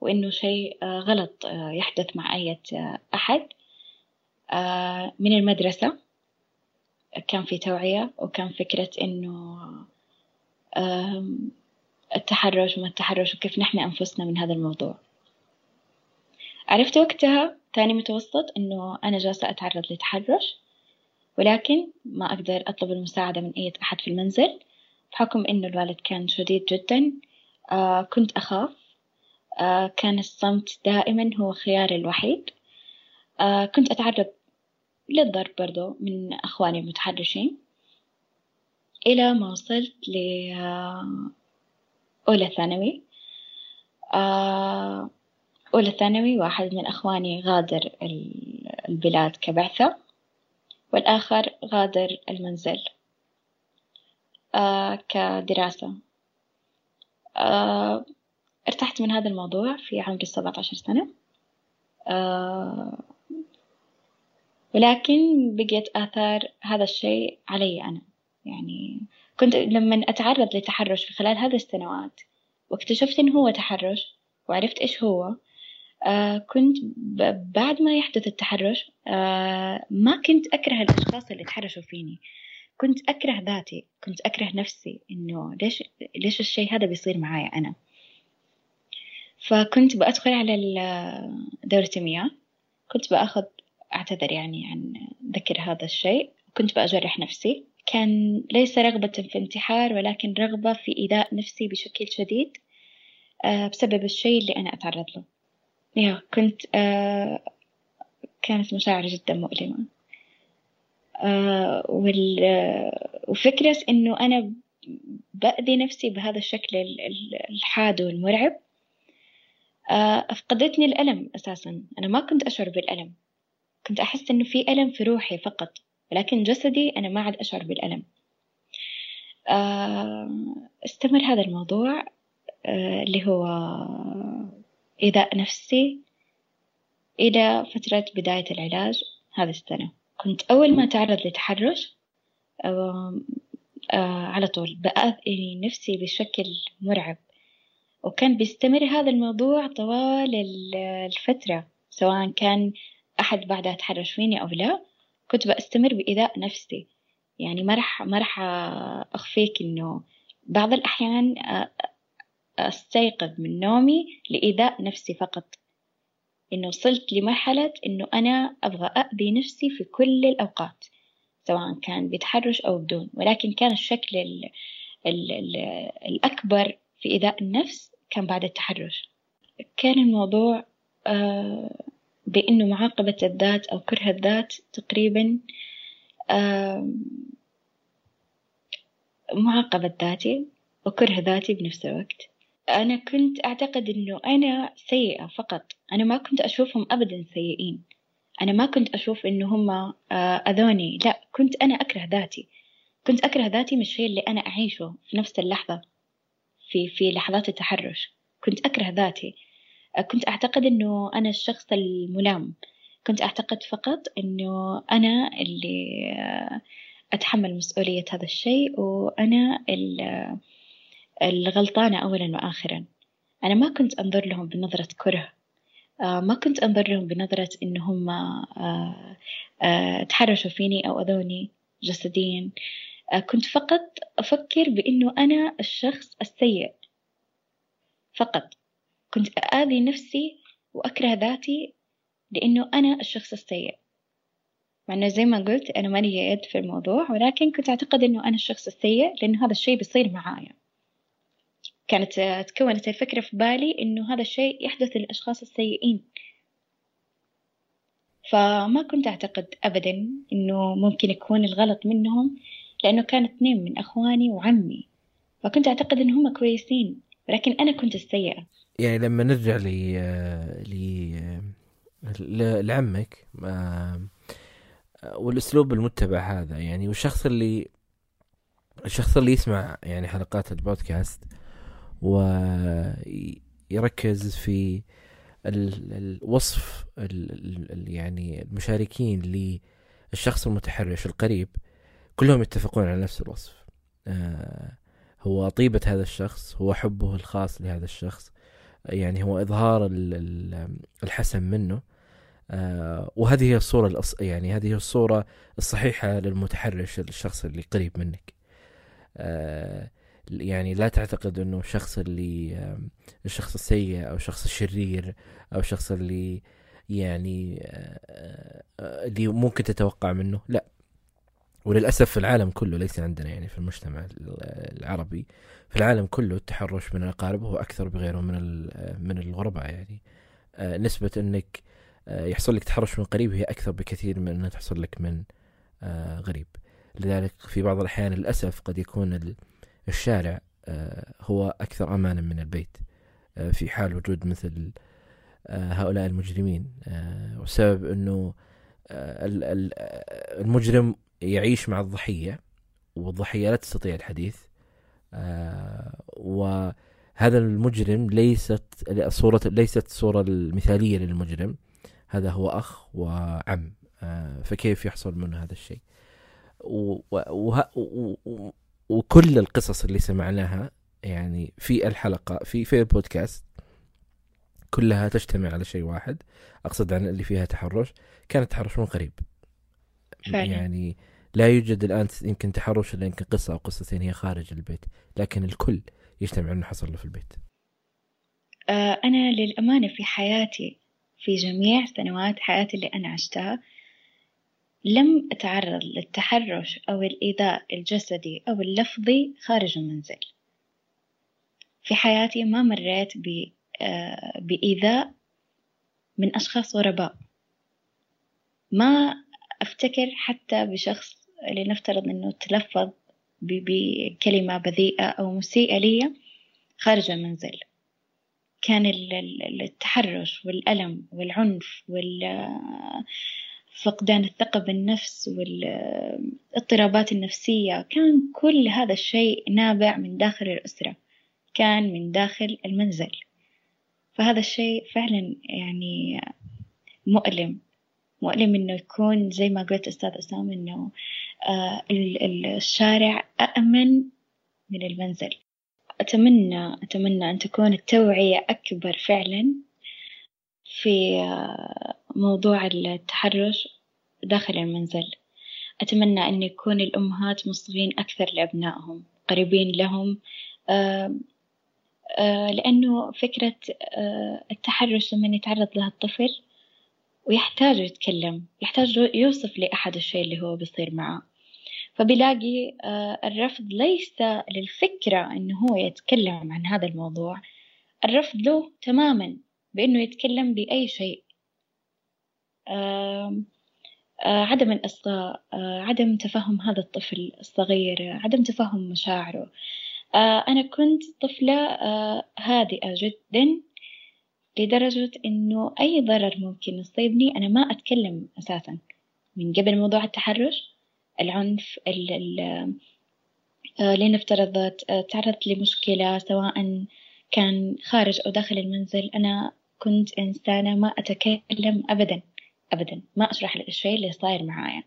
وإنه شيء آه غلط آه يحدث مع أي آه أحد. من المدرسة كان في توعية وكان فكرة إنه التحرش وما التحرش وكيف نحمي أنفسنا من هذا الموضوع. عرفت وقتها ثاني متوسط إنه أنا جالسة أتعرض لتحرش ولكن ما أقدر أطلب المساعدة من أي أحد في المنزل بحكم إنه الوالد كان شديد جدا. كنت أخاف. كان الصمت دائما هو خياري الوحيد. آه كنت أتعرض للضرب برضو من أخواني المتحرشين إلى ما وصلت ل آه، ثانوي. آه، أولى ثانوي واحد من أخواني غادر البلاد كبعثة والآخر غادر المنزل. آه، كدراسة. ارتحت من هذا الموضوع في عمري السبعة عشر سنة. ولكن بقيت آثار هذا الشيء علي أنا. يعني كنت لما أتعرض لتحرش في خلال هذه السنوات واكتشفت إنه هو تحرش وعرفت إيش هو آه كنت بعد ما يحدث التحرش آه ما كنت أكره الأشخاص اللي تحرشوا فيني. كنت أكره ذاتي كنت أكره نفسي إنه ليش ليش الشيء هذا بيصير معايا أنا. فكنت بأدخل على دورة المياه. كنت بأخذ أعتذر يعني عن ذكر هذا الشيء. كنت بأجرح نفسي. كان ليس رغبة في انتحار ولكن رغبة في إيذاء نفسي بشكل شديد آه، بسبب الشيء اللي أنا أتعرض له. يا كنت آه، كانت مشاعر جدا مؤلمة. آه، وفكرة إنه أنا بأذي نفسي بهذا الشكل الحاد والمرعب أفقدتني الألم أساسا. أنا ما كنت أشعر بالألم. كنت أحس إنه في ألم في روحي فقط ولكن جسدي أنا ما عاد أشعر بالألم. آه، استمر هذا الموضوع آه، اللي هو إيذاء نفسي إلى فترة بداية العلاج هذه السنة. كنت أول ما أتعرض لتحرش آه، على طول بأذي نفسي بشكل مرعب. وكان بيستمر هذا الموضوع طوال الفترة سواء كان أحد بعدها تحرش فيني أو لا كنت بستمر بإيذاء نفسي. يعني ما راح ما راح أخفيك إنه بعض الأحيان أستيقظ من نومي لإيذاء نفسي فقط. إنه وصلت لمرحلة إنه أنا أبغى أأذي نفسي في كل الأوقات سواء كان بتحرش أو بدون. ولكن كان الشكل ال ال ال الأكبر في إيذاء النفس كان بعد التحرش. كان الموضوع آه بأنه معاقبة الذات أو كره الذات تقريبا معاقبة ذاتي وكره ذاتي بنفس الوقت. أنا كنت أعتقد أنه أنا سيئة فقط. أنا ما كنت أشوفهم أبدا سيئين. أنا ما كنت أشوف أنه هم آه، أذوني. لا كنت أنا أكره ذاتي. كنت أكره ذاتي من الشيء اللي أنا أعيشه في نفس اللحظة. في في لحظات التحرش. كنت أكره ذاتي. كنت أعتقد إنه أنا الشخص الملام. كنت أعتقد فقط إنه أنا اللي أتحمل مسؤولية هذا الشيء وأنا الغلطانة أولا وآخرا. أنا ما كنت أنظر لهم بنظرة كره. ما كنت أنظر لهم بنظرة إن هم تحرشوا فيني أو أذوني جسديا. كنت فقط أفكر بإنه أنا الشخص السيء. فقط. كنت أآذي نفسي وأكره ذاتي لأنه أنا الشخص السيء. مع أنه زي ما قلت أنا مالي يد في الموضوع ولكن كنت أعتقد أنه أنا الشخص السيء لأنه هذا الشيء بيصير معايا. كانت تكونت الفكرة في بالي إنه هذا الشيء يحدث للأشخاص السيئين. فما كنت أعتقد أبدا إنه ممكن يكون الغلط منهم لأنه كان اثنين من أخواني وعمي فكنت أعتقد إنهم كويسين ولكن أنا كنت السيئة. يعني لما نرجع ل ل لعمك والأسلوب المتبع هذا يعني والشخص اللي الشخص اللي يسمع يعني حلقات البودكاست ويركز في الوصف يعني المشاركين للشخص المتحرش القريب كلهم يتفقون على نفس الوصف. آه، هو طيبة هذا الشخص هو حبه الخاص لهذا الشخص يعني هو إظهار الحسن منه. آه، وهذه هي الصورة الأص... يعني هذه الصورة الصحيحة للمتحرش الشخص اللي قريب منك. آه، يعني لا تعتقد إنه الشخص اللي الشخص السيء أو الشخص الشرير أو الشخص اللي يعني اللي ممكن تتوقع منه. لا. وللأسف في العالم كله ليس عندنا يعني في المجتمع العربي في العالم كله التحرش من الأقارب هو أكثر بغيره من من الغرباء يعني. نسبة إنك يحصل لك تحرش من قريب هي أكثر بكثير من إنها تحصل لك من غريب. لذلك في بعض الأحيان للأسف قد يكون الشارع آه، هو أكثر أمانا من البيت. آه، في حال وجود مثل آه، هؤلاء المجرمين. والسبب أنه المجرم يعيش مع الضحية والضحية لا تستطيع الحديث. وهذا المجرم ليست صورة ليست الصورة المثالية للمجرم. هذا هو أخ وعم. فكيف يحصل منه هذا الشيء؟ وكل القصص اللي سمعناها يعني في الحلقة في في البودكاست كلها تجتمع على شيء واحد. أقصد عن اللي فيها تحرش. كانت تحرش من قريب. فعلا. يعني لا يوجد الآن يمكن تحرش إلا يمكن قصة أو قصتين هي خارج البيت لكن الكل يجتمع أنه حصل له في البيت. آه أنا للأمانة في حياتي في جميع سنوات حياتي اللي أنا عشتها لم أتعرض للتحرش أو الإيذاء الجسدي أو اللفظي خارج المنزل. في حياتي ما مريت آه، بإيذاء من أشخاص غرباء. ما أفتكر حتى بشخص لنفترض أنه تلفظ بكلمة بذيئة أو مسيئة لي خارج المنزل. كان التحرش والألم والعنف وال فقدان الثقة بالنفس والاضطرابات النفسية كان كل هذا الشيء نابع من داخل الأسرة كان من داخل المنزل. فهذا الشيء فعلا يعني مؤلم. مؤلم إنه يكون زي ما قلت أستاذ أسامة إنه آه الشارع أأمن من المنزل. أتمنى أتمنى أن تكون التوعية أكبر فعلا في آه، موضوع التحرش داخل المنزل. أتمنى أن يكون الأمهات مصغين أكثر لأبنائهم قريبين لهم آه، لأنه فكرة التحرش لما يتعرض لها الطفل ويحتاج يتكلم يحتاج يوصف لأحد الشيء اللي هو بيصير معه. فبيلاقي الرفض ليس للفكرة إنه هو يتكلم عن هذا الموضوع. الرفض له تماما بإنه يتكلم بأي شيء. آه عدم الإصغاء آه عدم تفهم هذا الطفل الصغير عدم تفهم مشاعره. آه أنا كنت طفلة آه، هادئة جدا. لدرجة إنه أي ضرر ممكن يصيبني أنا ما أتكلم أساسا. من قبل موضوع التحرش العنف ال ال آه، لنفترض تعرضت لمشكلة سواء كان خارج أو داخل المنزل أنا كنت إنسانة ما أتكلم أبدا أبدا ما أشرح الشيء اللي صاير معايا.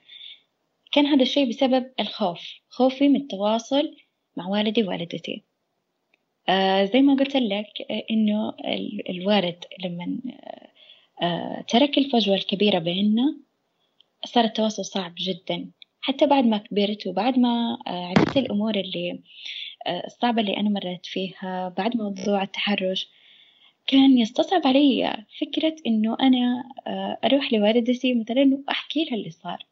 كان هذا الشيء بسبب الخوف خوفي من التواصل مع والدي ووالدتي. آه زي ما قلت لك آه إنه الوالد لما آه ترك الفجوة الكبيرة بيننا صار التواصل صعب جدا. حتى بعد ما كبرت وبعد ما عرفت الأمور اللي الصعبة اللي أنا مريت فيها بعد موضوع التحرش كان يستصعب علي فكرة إنه أنا أروح لوالدتي مثلا وأحكي لها اللي صار.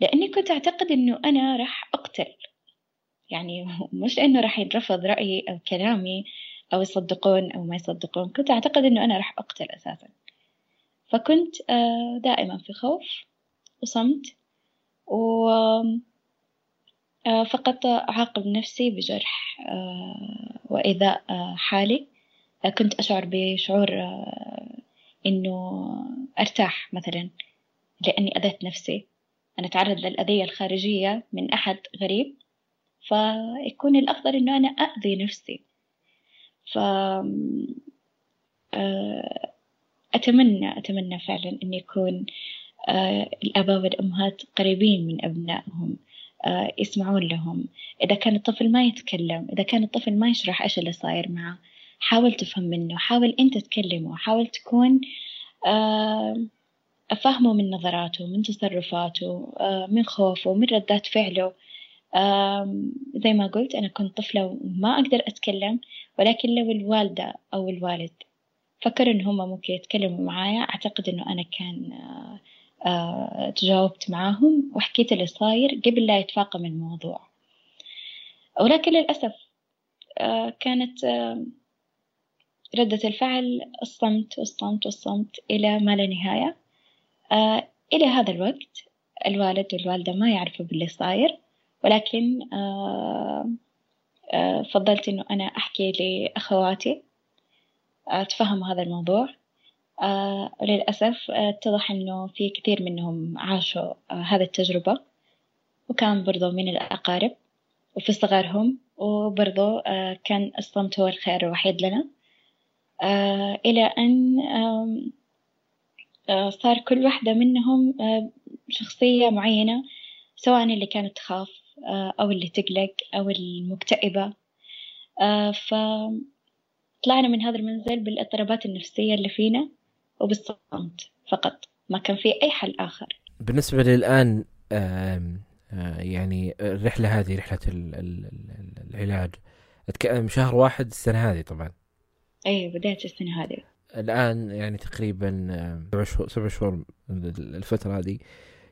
لأني كنت أعتقد إنه أنا راح أقتل. يعني مش لأنه راح ينرفض رأيي أو كلامي أو يصدقون أو ما يصدقون كنت أعتقد إنه أنا راح أقتل أساسا. فكنت آه، دائما في خوف وصمت و آه، فقط أعاقب نفسي بجرح وإيذاء حالي. كنت أشعر بشعور آه، إنه أرتاح مثلا لأني أذيت نفسي. أنا أتعرض للأذية الخارجية من أحد غريب. فيكون الأفضل إنه أنا أأذي نفسي. ف آه، أتمنى أتمنى فعلا إن يكون آه، الآباء والأمهات قريبين من أبنائهم آه، يسمعون لهم. إذا كان الطفل ما يتكلم إذا كان الطفل ما يشرح إيش اللي صاير معه حاول تفهم منه حاول أنت تكلمه حاول تكون أفهمه من نظراته من تصرفاته من خوفه من ردات فعله. زي ما قلت أنا كنت طفلة وما أقدر أتكلم ولكن لو الوالدة أو الوالد فكروا إن هم ممكن يتكلموا معايا أعتقد إنه أنا كان آه، آه، تجاوبت معاهم وحكيت اللي صاير قبل لا يتفاقم الموضوع. ولكن للأسف آه، كانت ردة الفعل الصمت والصمت والصمت إلى ما لا نهاية. إلى هذا الوقت الوالد والوالدة ما يعرفوا باللي صاير. ولكن فضلت إنه أنا أحكي لأخواتي تفهموا هذا الموضوع. وللأسف اتضح إنه في كثير منهم عاشوا هذه التجربة وكان برضو من الأقارب وفي صغرهم وبرضو كان الصمت هو الخيار الوحيد لنا. إلى أن صار كل واحدة منهم شخصية معينة سواء اللي كانت تخاف أو اللي تقلق أو المكتئبة. ف طلعنا من هذا المنزل بالإضطرابات النفسية اللي فينا وبالصمت فقط. ما كان في أي حل آخر. بالنسبة للآن يعني الرحلة هذه رحلة العلاج شهر واحد السنة هذه طبعا. أي بداية السنة هذه. الآن يعني تقريبا سبع شهور سبع شهور الفترة هذه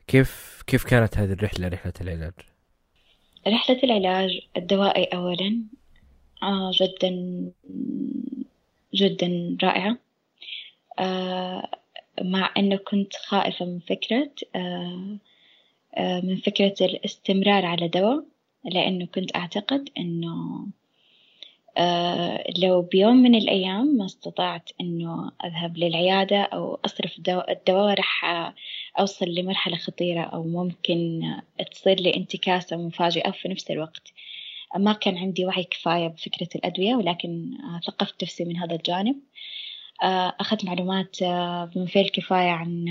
كيف كيف كانت هذه الرحلة رحلة العلاج؟ رحلة العلاج الدوائي أولا آه جدا جدا رائعة. آه مع أنه كنت خائفة من فكرة آه من فكرة الاستمرار على دواء لأنه كنت أعتقد أنه لو بيوم من الأيام ما استطعت إنه أذهب للعيادة أو أصرف الدواء راح أوصل لمرحلة خطيرة أو ممكن تصير لي انتكاسة مفاجئة في نفس الوقت. ما كان عندي وعي كفاية بفكرة الأدوية ولكن ثقفت نفسي من هذا الجانب. أخذت معلومات بما فيه الكفاية عن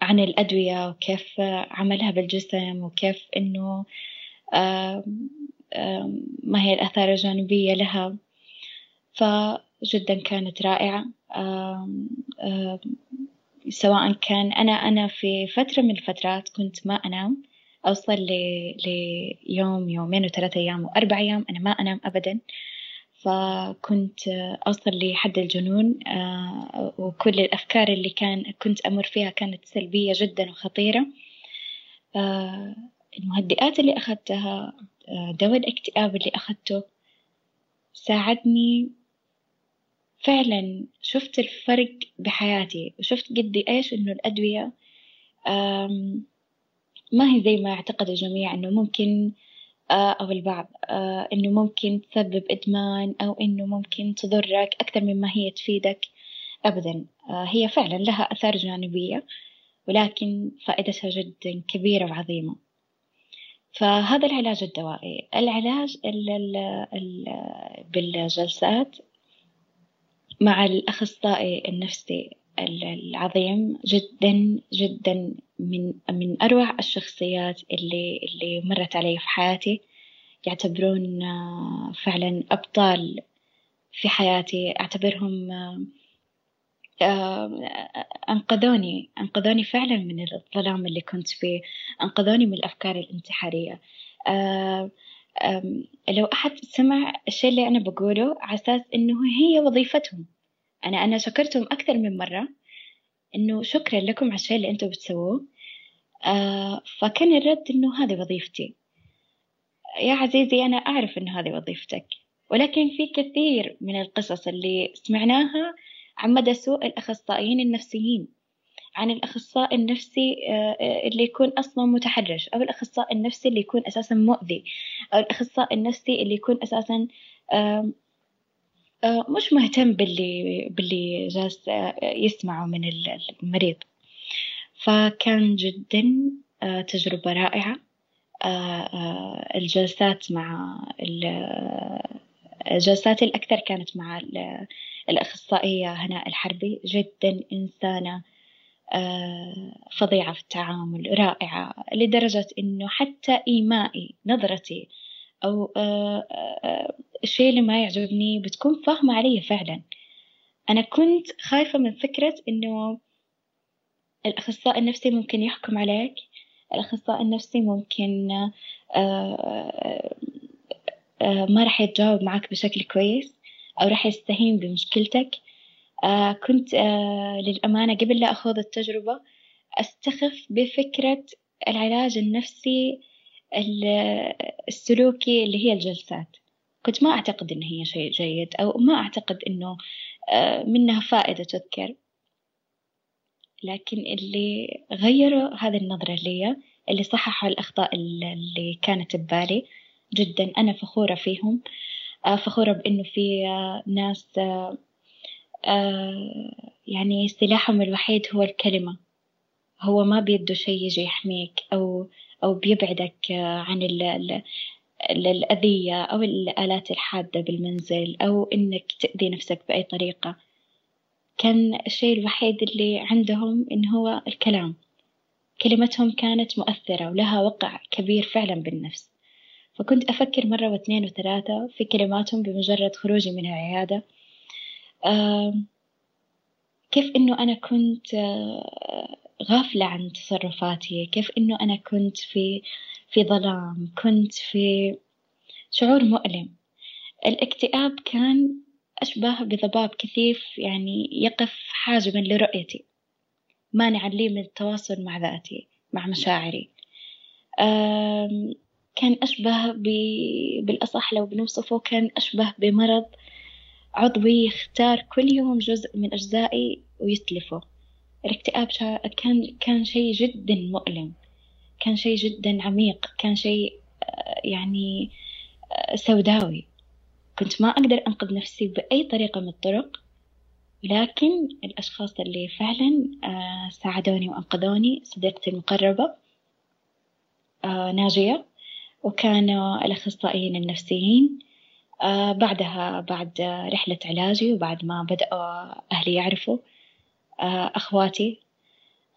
عن الأدوية وكيف عملها بالجسم وكيف إنه ما هي الآثار الجانبية لها. فجدا كانت رائعة. سواء كان أنا أنا في فترة من الفترات كنت ما أنام أوصل ليوم يومين وثلاثة أيام وأربع أيام أنا ما أنام أبدا. فكنت أوصل لحد الجنون وكل الأفكار اللي كان كنت أمر فيها كانت سلبية جدا وخطيرة. المهدئات اللي أخذتها دواء الاكتئاب اللي أخذته ساعدني فعلا شفت الفرق بحياتي. وشفت قد إيش إنه الأدوية ما هي زي ما يعتقد الجميع إنه ممكن أو البعض إنه ممكن تسبب إدمان أو إنه ممكن تضرك أكثر مما هي تفيدك. أبدا هي فعلا لها آثار جانبية ولكن فائدتها جدا كبيرة وعظيمة. فهذا العلاج الدوائي. العلاج ال ال ال بالجلسات مع الأخصائي النفسي العظيم جدا جدا من من أروع الشخصيات اللي اللي مرت علي في حياتي. يعتبرون فعلا أبطال في حياتي. أعتبرهم أنقذوني أنقذوني فعلا من الظلام اللي كنت فيه. أنقذوني من الأفكار الانتحارية. لو أحد سمع الشيء اللي أنا بقوله على أساس إنه هي وظيفتهم. أنا أنا شكرتهم أكثر من مرة إنه شكرا لكم على الشيء اللي أنتم بتسووه. آه فكان الرد إنه هذه وظيفتي. يا عزيزي أنا أعرف إنه هذه وظيفتك. ولكن في كثير من القصص اللي سمعناها عن مدى سوء الأخصائيين النفسيين. عن الأخصائي النفسي آه، اللي يكون أصلا متحرش أو الأخصائي النفسي اللي يكون أساسا مؤذي أو الأخصائي النفسي اللي يكون أساسا آه، مش مهتم باللي باللي جالس آه، يسمعه من المريض. فكان جدا تجربة رائعة الجلسات مع الجلسات الأكثر كانت مع الأخصائية هناء الحربي. جدا إنسانة فظيعة في التعامل رائعة لدرجة إنه حتى إيمائي نظرتي أو الشيء اللي ما يعجبني بتكون فاهمة علي فعلا. أنا كنت خايفة من فكرة إنه الأخصائي النفسي ممكن يحكم عليك الأخصائي النفسي ممكن ما راح يتجاوب معك بشكل كويس أو راح يستهين بمشكلتك. كنت للأمانة قبل لا أخوض التجربة أستخف بفكرة العلاج النفسي السلوكي اللي هي الجلسات. كنت ما أعتقد إن هي شيء جيد أو ما أعتقد إنه منها فائدة تذكر. لكن اللي غيروا هذه النظرة لي اللي صححوا الأخطاء اللي كانت ببالي جدا أنا فخورة فيهم. فخورة بإنه في ناس يعني سلاحهم الوحيد هو الكلمة. هو ما بيده شيء يجي يحميك أو أو بيبعدك عن ال الأذية أو الآلات الحادة بالمنزل أو إنك تأذي نفسك بأي طريقة. كان الشيء الوحيد اللي عندهم إن هو الكلام. كلمتهم كانت مؤثرة ولها وقع كبير فعلا بالنفس. فكنت أفكر مرة واثنين وثلاثة في كلماتهم بمجرد خروجي من العيادة. كيف إنه أنا كنت غافلة عن تصرفاتي؟ كيف إنه أنا كنت في في ظلام؟ كنت في شعور مؤلم. الاكتئاب كان أشبه بضباب كثيف يعني يقف حاجبا لرؤيتي مانعا لي من التواصل مع ذاتي مع مشاعري. كان أشبه ب... بالأصح لو بنوصفه كان أشبه بمرض عضوي يختار كل يوم جزء من أجزائي ويتلفه. الاكتئاب كان كان شيء جدا مؤلم كان شيء جدا عميق كان شيء آه، يعني آه، سوداوي. كنت ما أقدر أنقذ نفسي بأي طريقة من الطرق لكن الأشخاص اللي فعلا آه، ساعدوني وأنقذوني صديقتي المقربة ناجية وكانوا الأخصائيين النفسيين. بعدها بعد رحلة علاجي وبعد ما بدأوا أهلي يعرفوا أخواتي.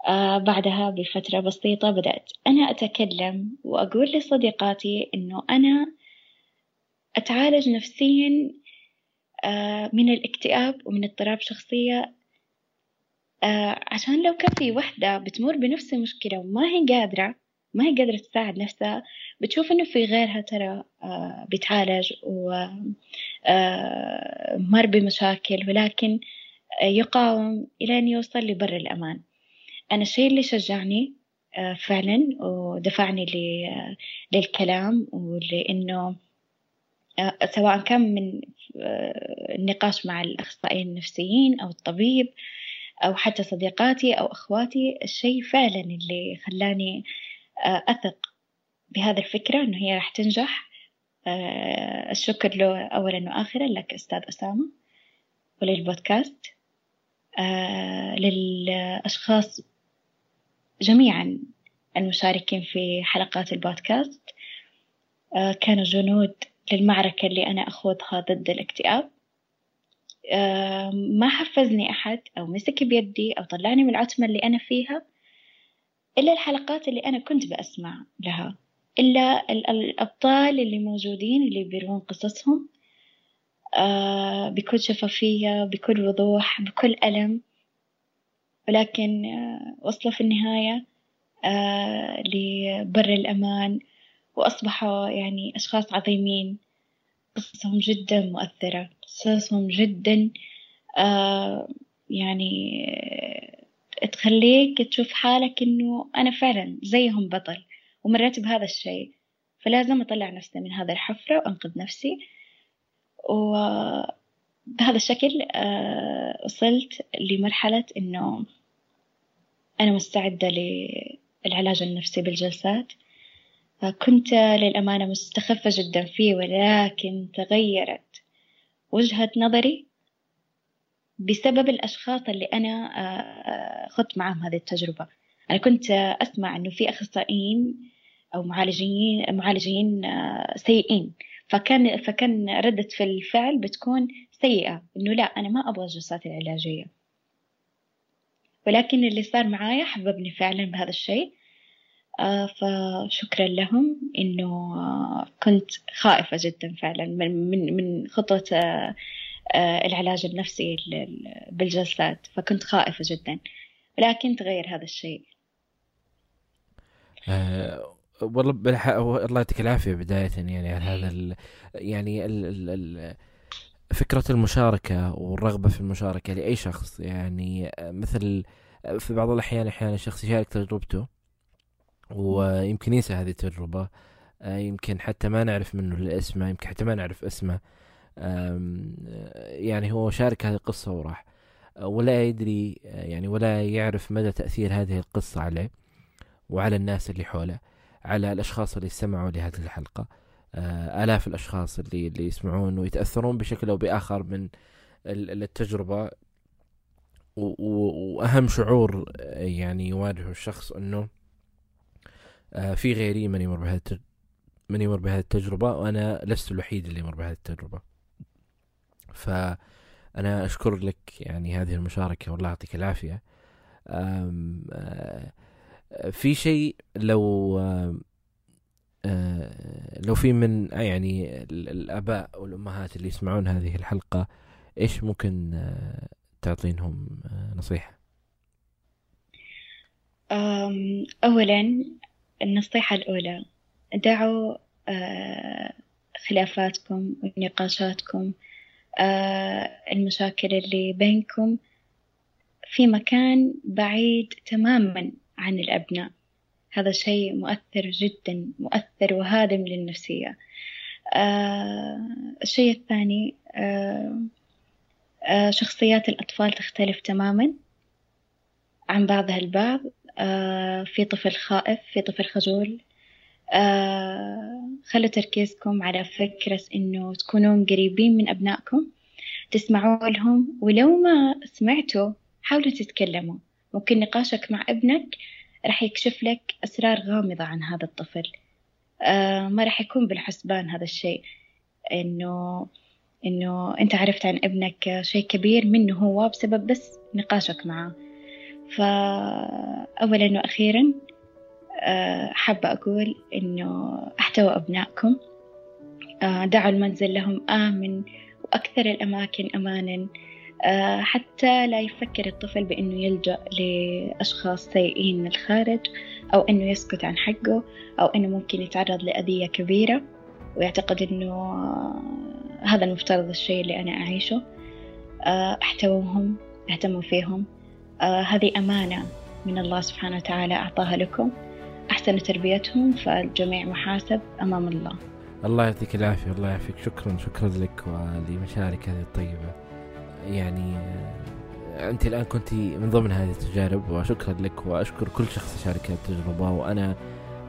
آه بعدها بفترة بسيطة بدأت أنا أتكلم وأقول لصديقاتي إنه أنا أتعالج نفسيا آه من الاكتئاب ومن اضطراب شخصية. آه عشان لو كان في وحدة بتمر بنفس المشكلة وما هي قادرة ما هي قادرة تساعد نفسها بتشوف إنه في غيرها ترى آه بيتعالج ومر آه بمشاكل ولكن يقاوم إلى أن يوصل لبر الأمان. أنا الشيء اللي شجعني آه، فعلا ودفعني للكلام ولأنه آه، سواء كان من آه، النقاش مع الأخصائيين النفسيين أو الطبيب أو حتى صديقاتي أو أخواتي الشيء فعلا اللي خلاني أثق بهذه الفكرة إنه هي راح تنجح. الشكر له أولا وآخرا لك أستاذ أسامة وللبودكاست. للأشخاص جميعا المشاركين في حلقات البودكاست. آه، كانوا جنود للمعركة اللي أنا أخوضها ضد الاكتئاب. آه، ما حفزني أحد أو مسك بيدي أو طلعني من العتمة اللي أنا فيها إلا الحلقات اللي أنا كنت بأسمع لها. إلا الأبطال اللي موجودين اللي بيروون قصصهم آه، بكل شفافية بكل وضوح بكل ألم. ولكن آه، وصلوا في النهاية آه، لبر الأمان. وأصبحوا يعني أشخاص عظيمين. قصصهم جدا مؤثرة. قصصهم جدا آه، يعني تخليك تشوف حالك إنه أنا فعلا زيهم بطل. ومريت بهذا الشيء. فلازم أطلع نفسي من هذا الحفرة وأنقذ نفسي. وبهذا الشكل وصلت لمرحلة إنه أنا مستعدة للعلاج النفسي بالجلسات. كنت للأمانة مستخفة جدا فيه ولكن تغيرت وجهة نظري بسبب الأشخاص اللي أنا آه، خضت معهم هذه التجربة. أنا كنت أسمع إنه في أخصائيين أو معالجين معالجين آه، سيئين. فكان فكان ردة في الفعل بتكون سيئة. إنه لا أنا ما أبغى الجلسات العلاجية. ولكن اللي صار معايا حببني فعلا بهذا الشيء. آه، فشكرا لهم إنه آه، كنت خائفة جدا فعلا من من من خطوة العلاج النفسي بالجلسات. فكنت خائفة جدا. ولكن تغير هذا الشيء. أه والله بالح... الله يعطيك العافية بداية يعني على هذا ال... يعني ال... ال... ال... فكرة المشاركة والرغبة في المشاركة لأي شخص. يعني مثل في بعض الأحيان أحيانا الشخص يشارك تجربته ويمكن ينسى هذه التجربة يمكن حتى ما نعرف منه اسمه يمكن حتى ما نعرف اسمه يعني هو شارك هذه القصة وراح ولا يدري يعني ولا يعرف مدى تأثير هذه القصة عليه. وعلى الناس اللي حوله على الأشخاص اللي استمعوا لهذه الحلقة آه، آلاف الأشخاص اللي اللي يسمعون ويتأثرون بشكل أو بآخر من التجربة. وأهم شعور آه، يعني يواجهه الشخص أنه آه، في غيري من يمر بهذه من يمر بهذه التجربة وأنا لست الوحيد اللي يمر بهذه التجربة. فأنا أشكر لك يعني هذه المشاركة والله يعطيك العافية. في شيء لو آه، لو في من يعني الآباء والأمهات اللي يسمعون هذه الحلقة إيش ممكن آه، تعطينهم آه، نصيحة؟ اولا النصيحة الأولى دعوا خلافاتكم ونقاشاتكم المشاكل اللي بينكم في مكان بعيد تماما عن الأبناء. هذا شيء مؤثر جدا مؤثر وهادم للنفسية. آه الشيء الثاني آه آه شخصيات الأطفال تختلف تماما عن بعضها البعض. آه في طفل خائف في طفل خجول. آه خلوا تركيزكم على فكرة إنه تكونون قريبين من أبنائكم تسمعوا لهم ولو ما سمعتوا حاولوا تتكلموا. ممكن نقاشك مع ابنك راح يكشف لك أسرار غامضة عن هذا الطفل. آه ما راح يكون بالحسبان هذا الشيء. إنه إنه أنت عرفت عن ابنك شيء كبير منه هو بسبب بس نقاشك معه. فأولا وأخيرا آه حابة أقول إنه احتووا أبنائكم. آه دعوا المنزل لهم آمن وأكثر الأماكن أمانا. حتى لا يفكر الطفل بأنه يلجأ لأشخاص سيئين من الخارج أو أنه يسكت عن حقه أو أنه ممكن يتعرض لأذية كبيرة ويعتقد أنه آه، هذا المفترض الشيء اللي أنا أعيشه. آه، احتووهم أهتموا فيهم. هذه أمانة من الله سبحانه وتعالى أعطاها لكم. أحسنوا تربيتهم فالجميع محاسب أمام الله. الله يعطيك العافية الله يعافيك. شكرا شكرا لك ولمشارك هذه الطيبة. يعني أنت الآن كنت من ضمن هذه التجارب وشكرا لك وأشكر كل شخص شارك التجربة وأنا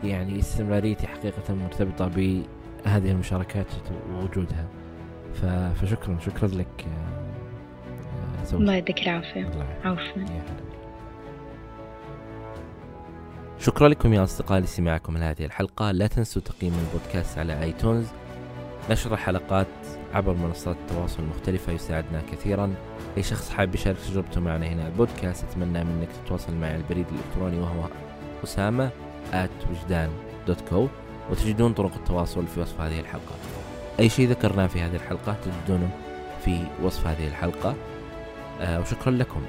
يعني استمراريتي حقيقة مرتبطة بهذه المشاركات ووجودها. فشكرا شكرا لك آه، الله يديك العافية. عفوا. شكرا لكم يا أصدقائي لسماعكم لهذه الحلقة. لا تنسوا تقييم البودكاست على آيتونز. نشر الحلقات عبر منصات التواصل المختلفة يساعدنا كثيرا. أي شخص حاب يشارك تجربته معنا هنا البودكاست أتمنى منك تتواصل معي على البريد الإلكتروني وهو أسامة at وجدان دوت كو وتجدون طرق التواصل في وصف هذه الحلقة. أي شيء ذكرناه في هذه الحلقة تجدونه في وصف هذه الحلقة. آه وشكرا لكم.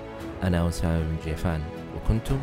أنا أسامة بن جيفان وكنتم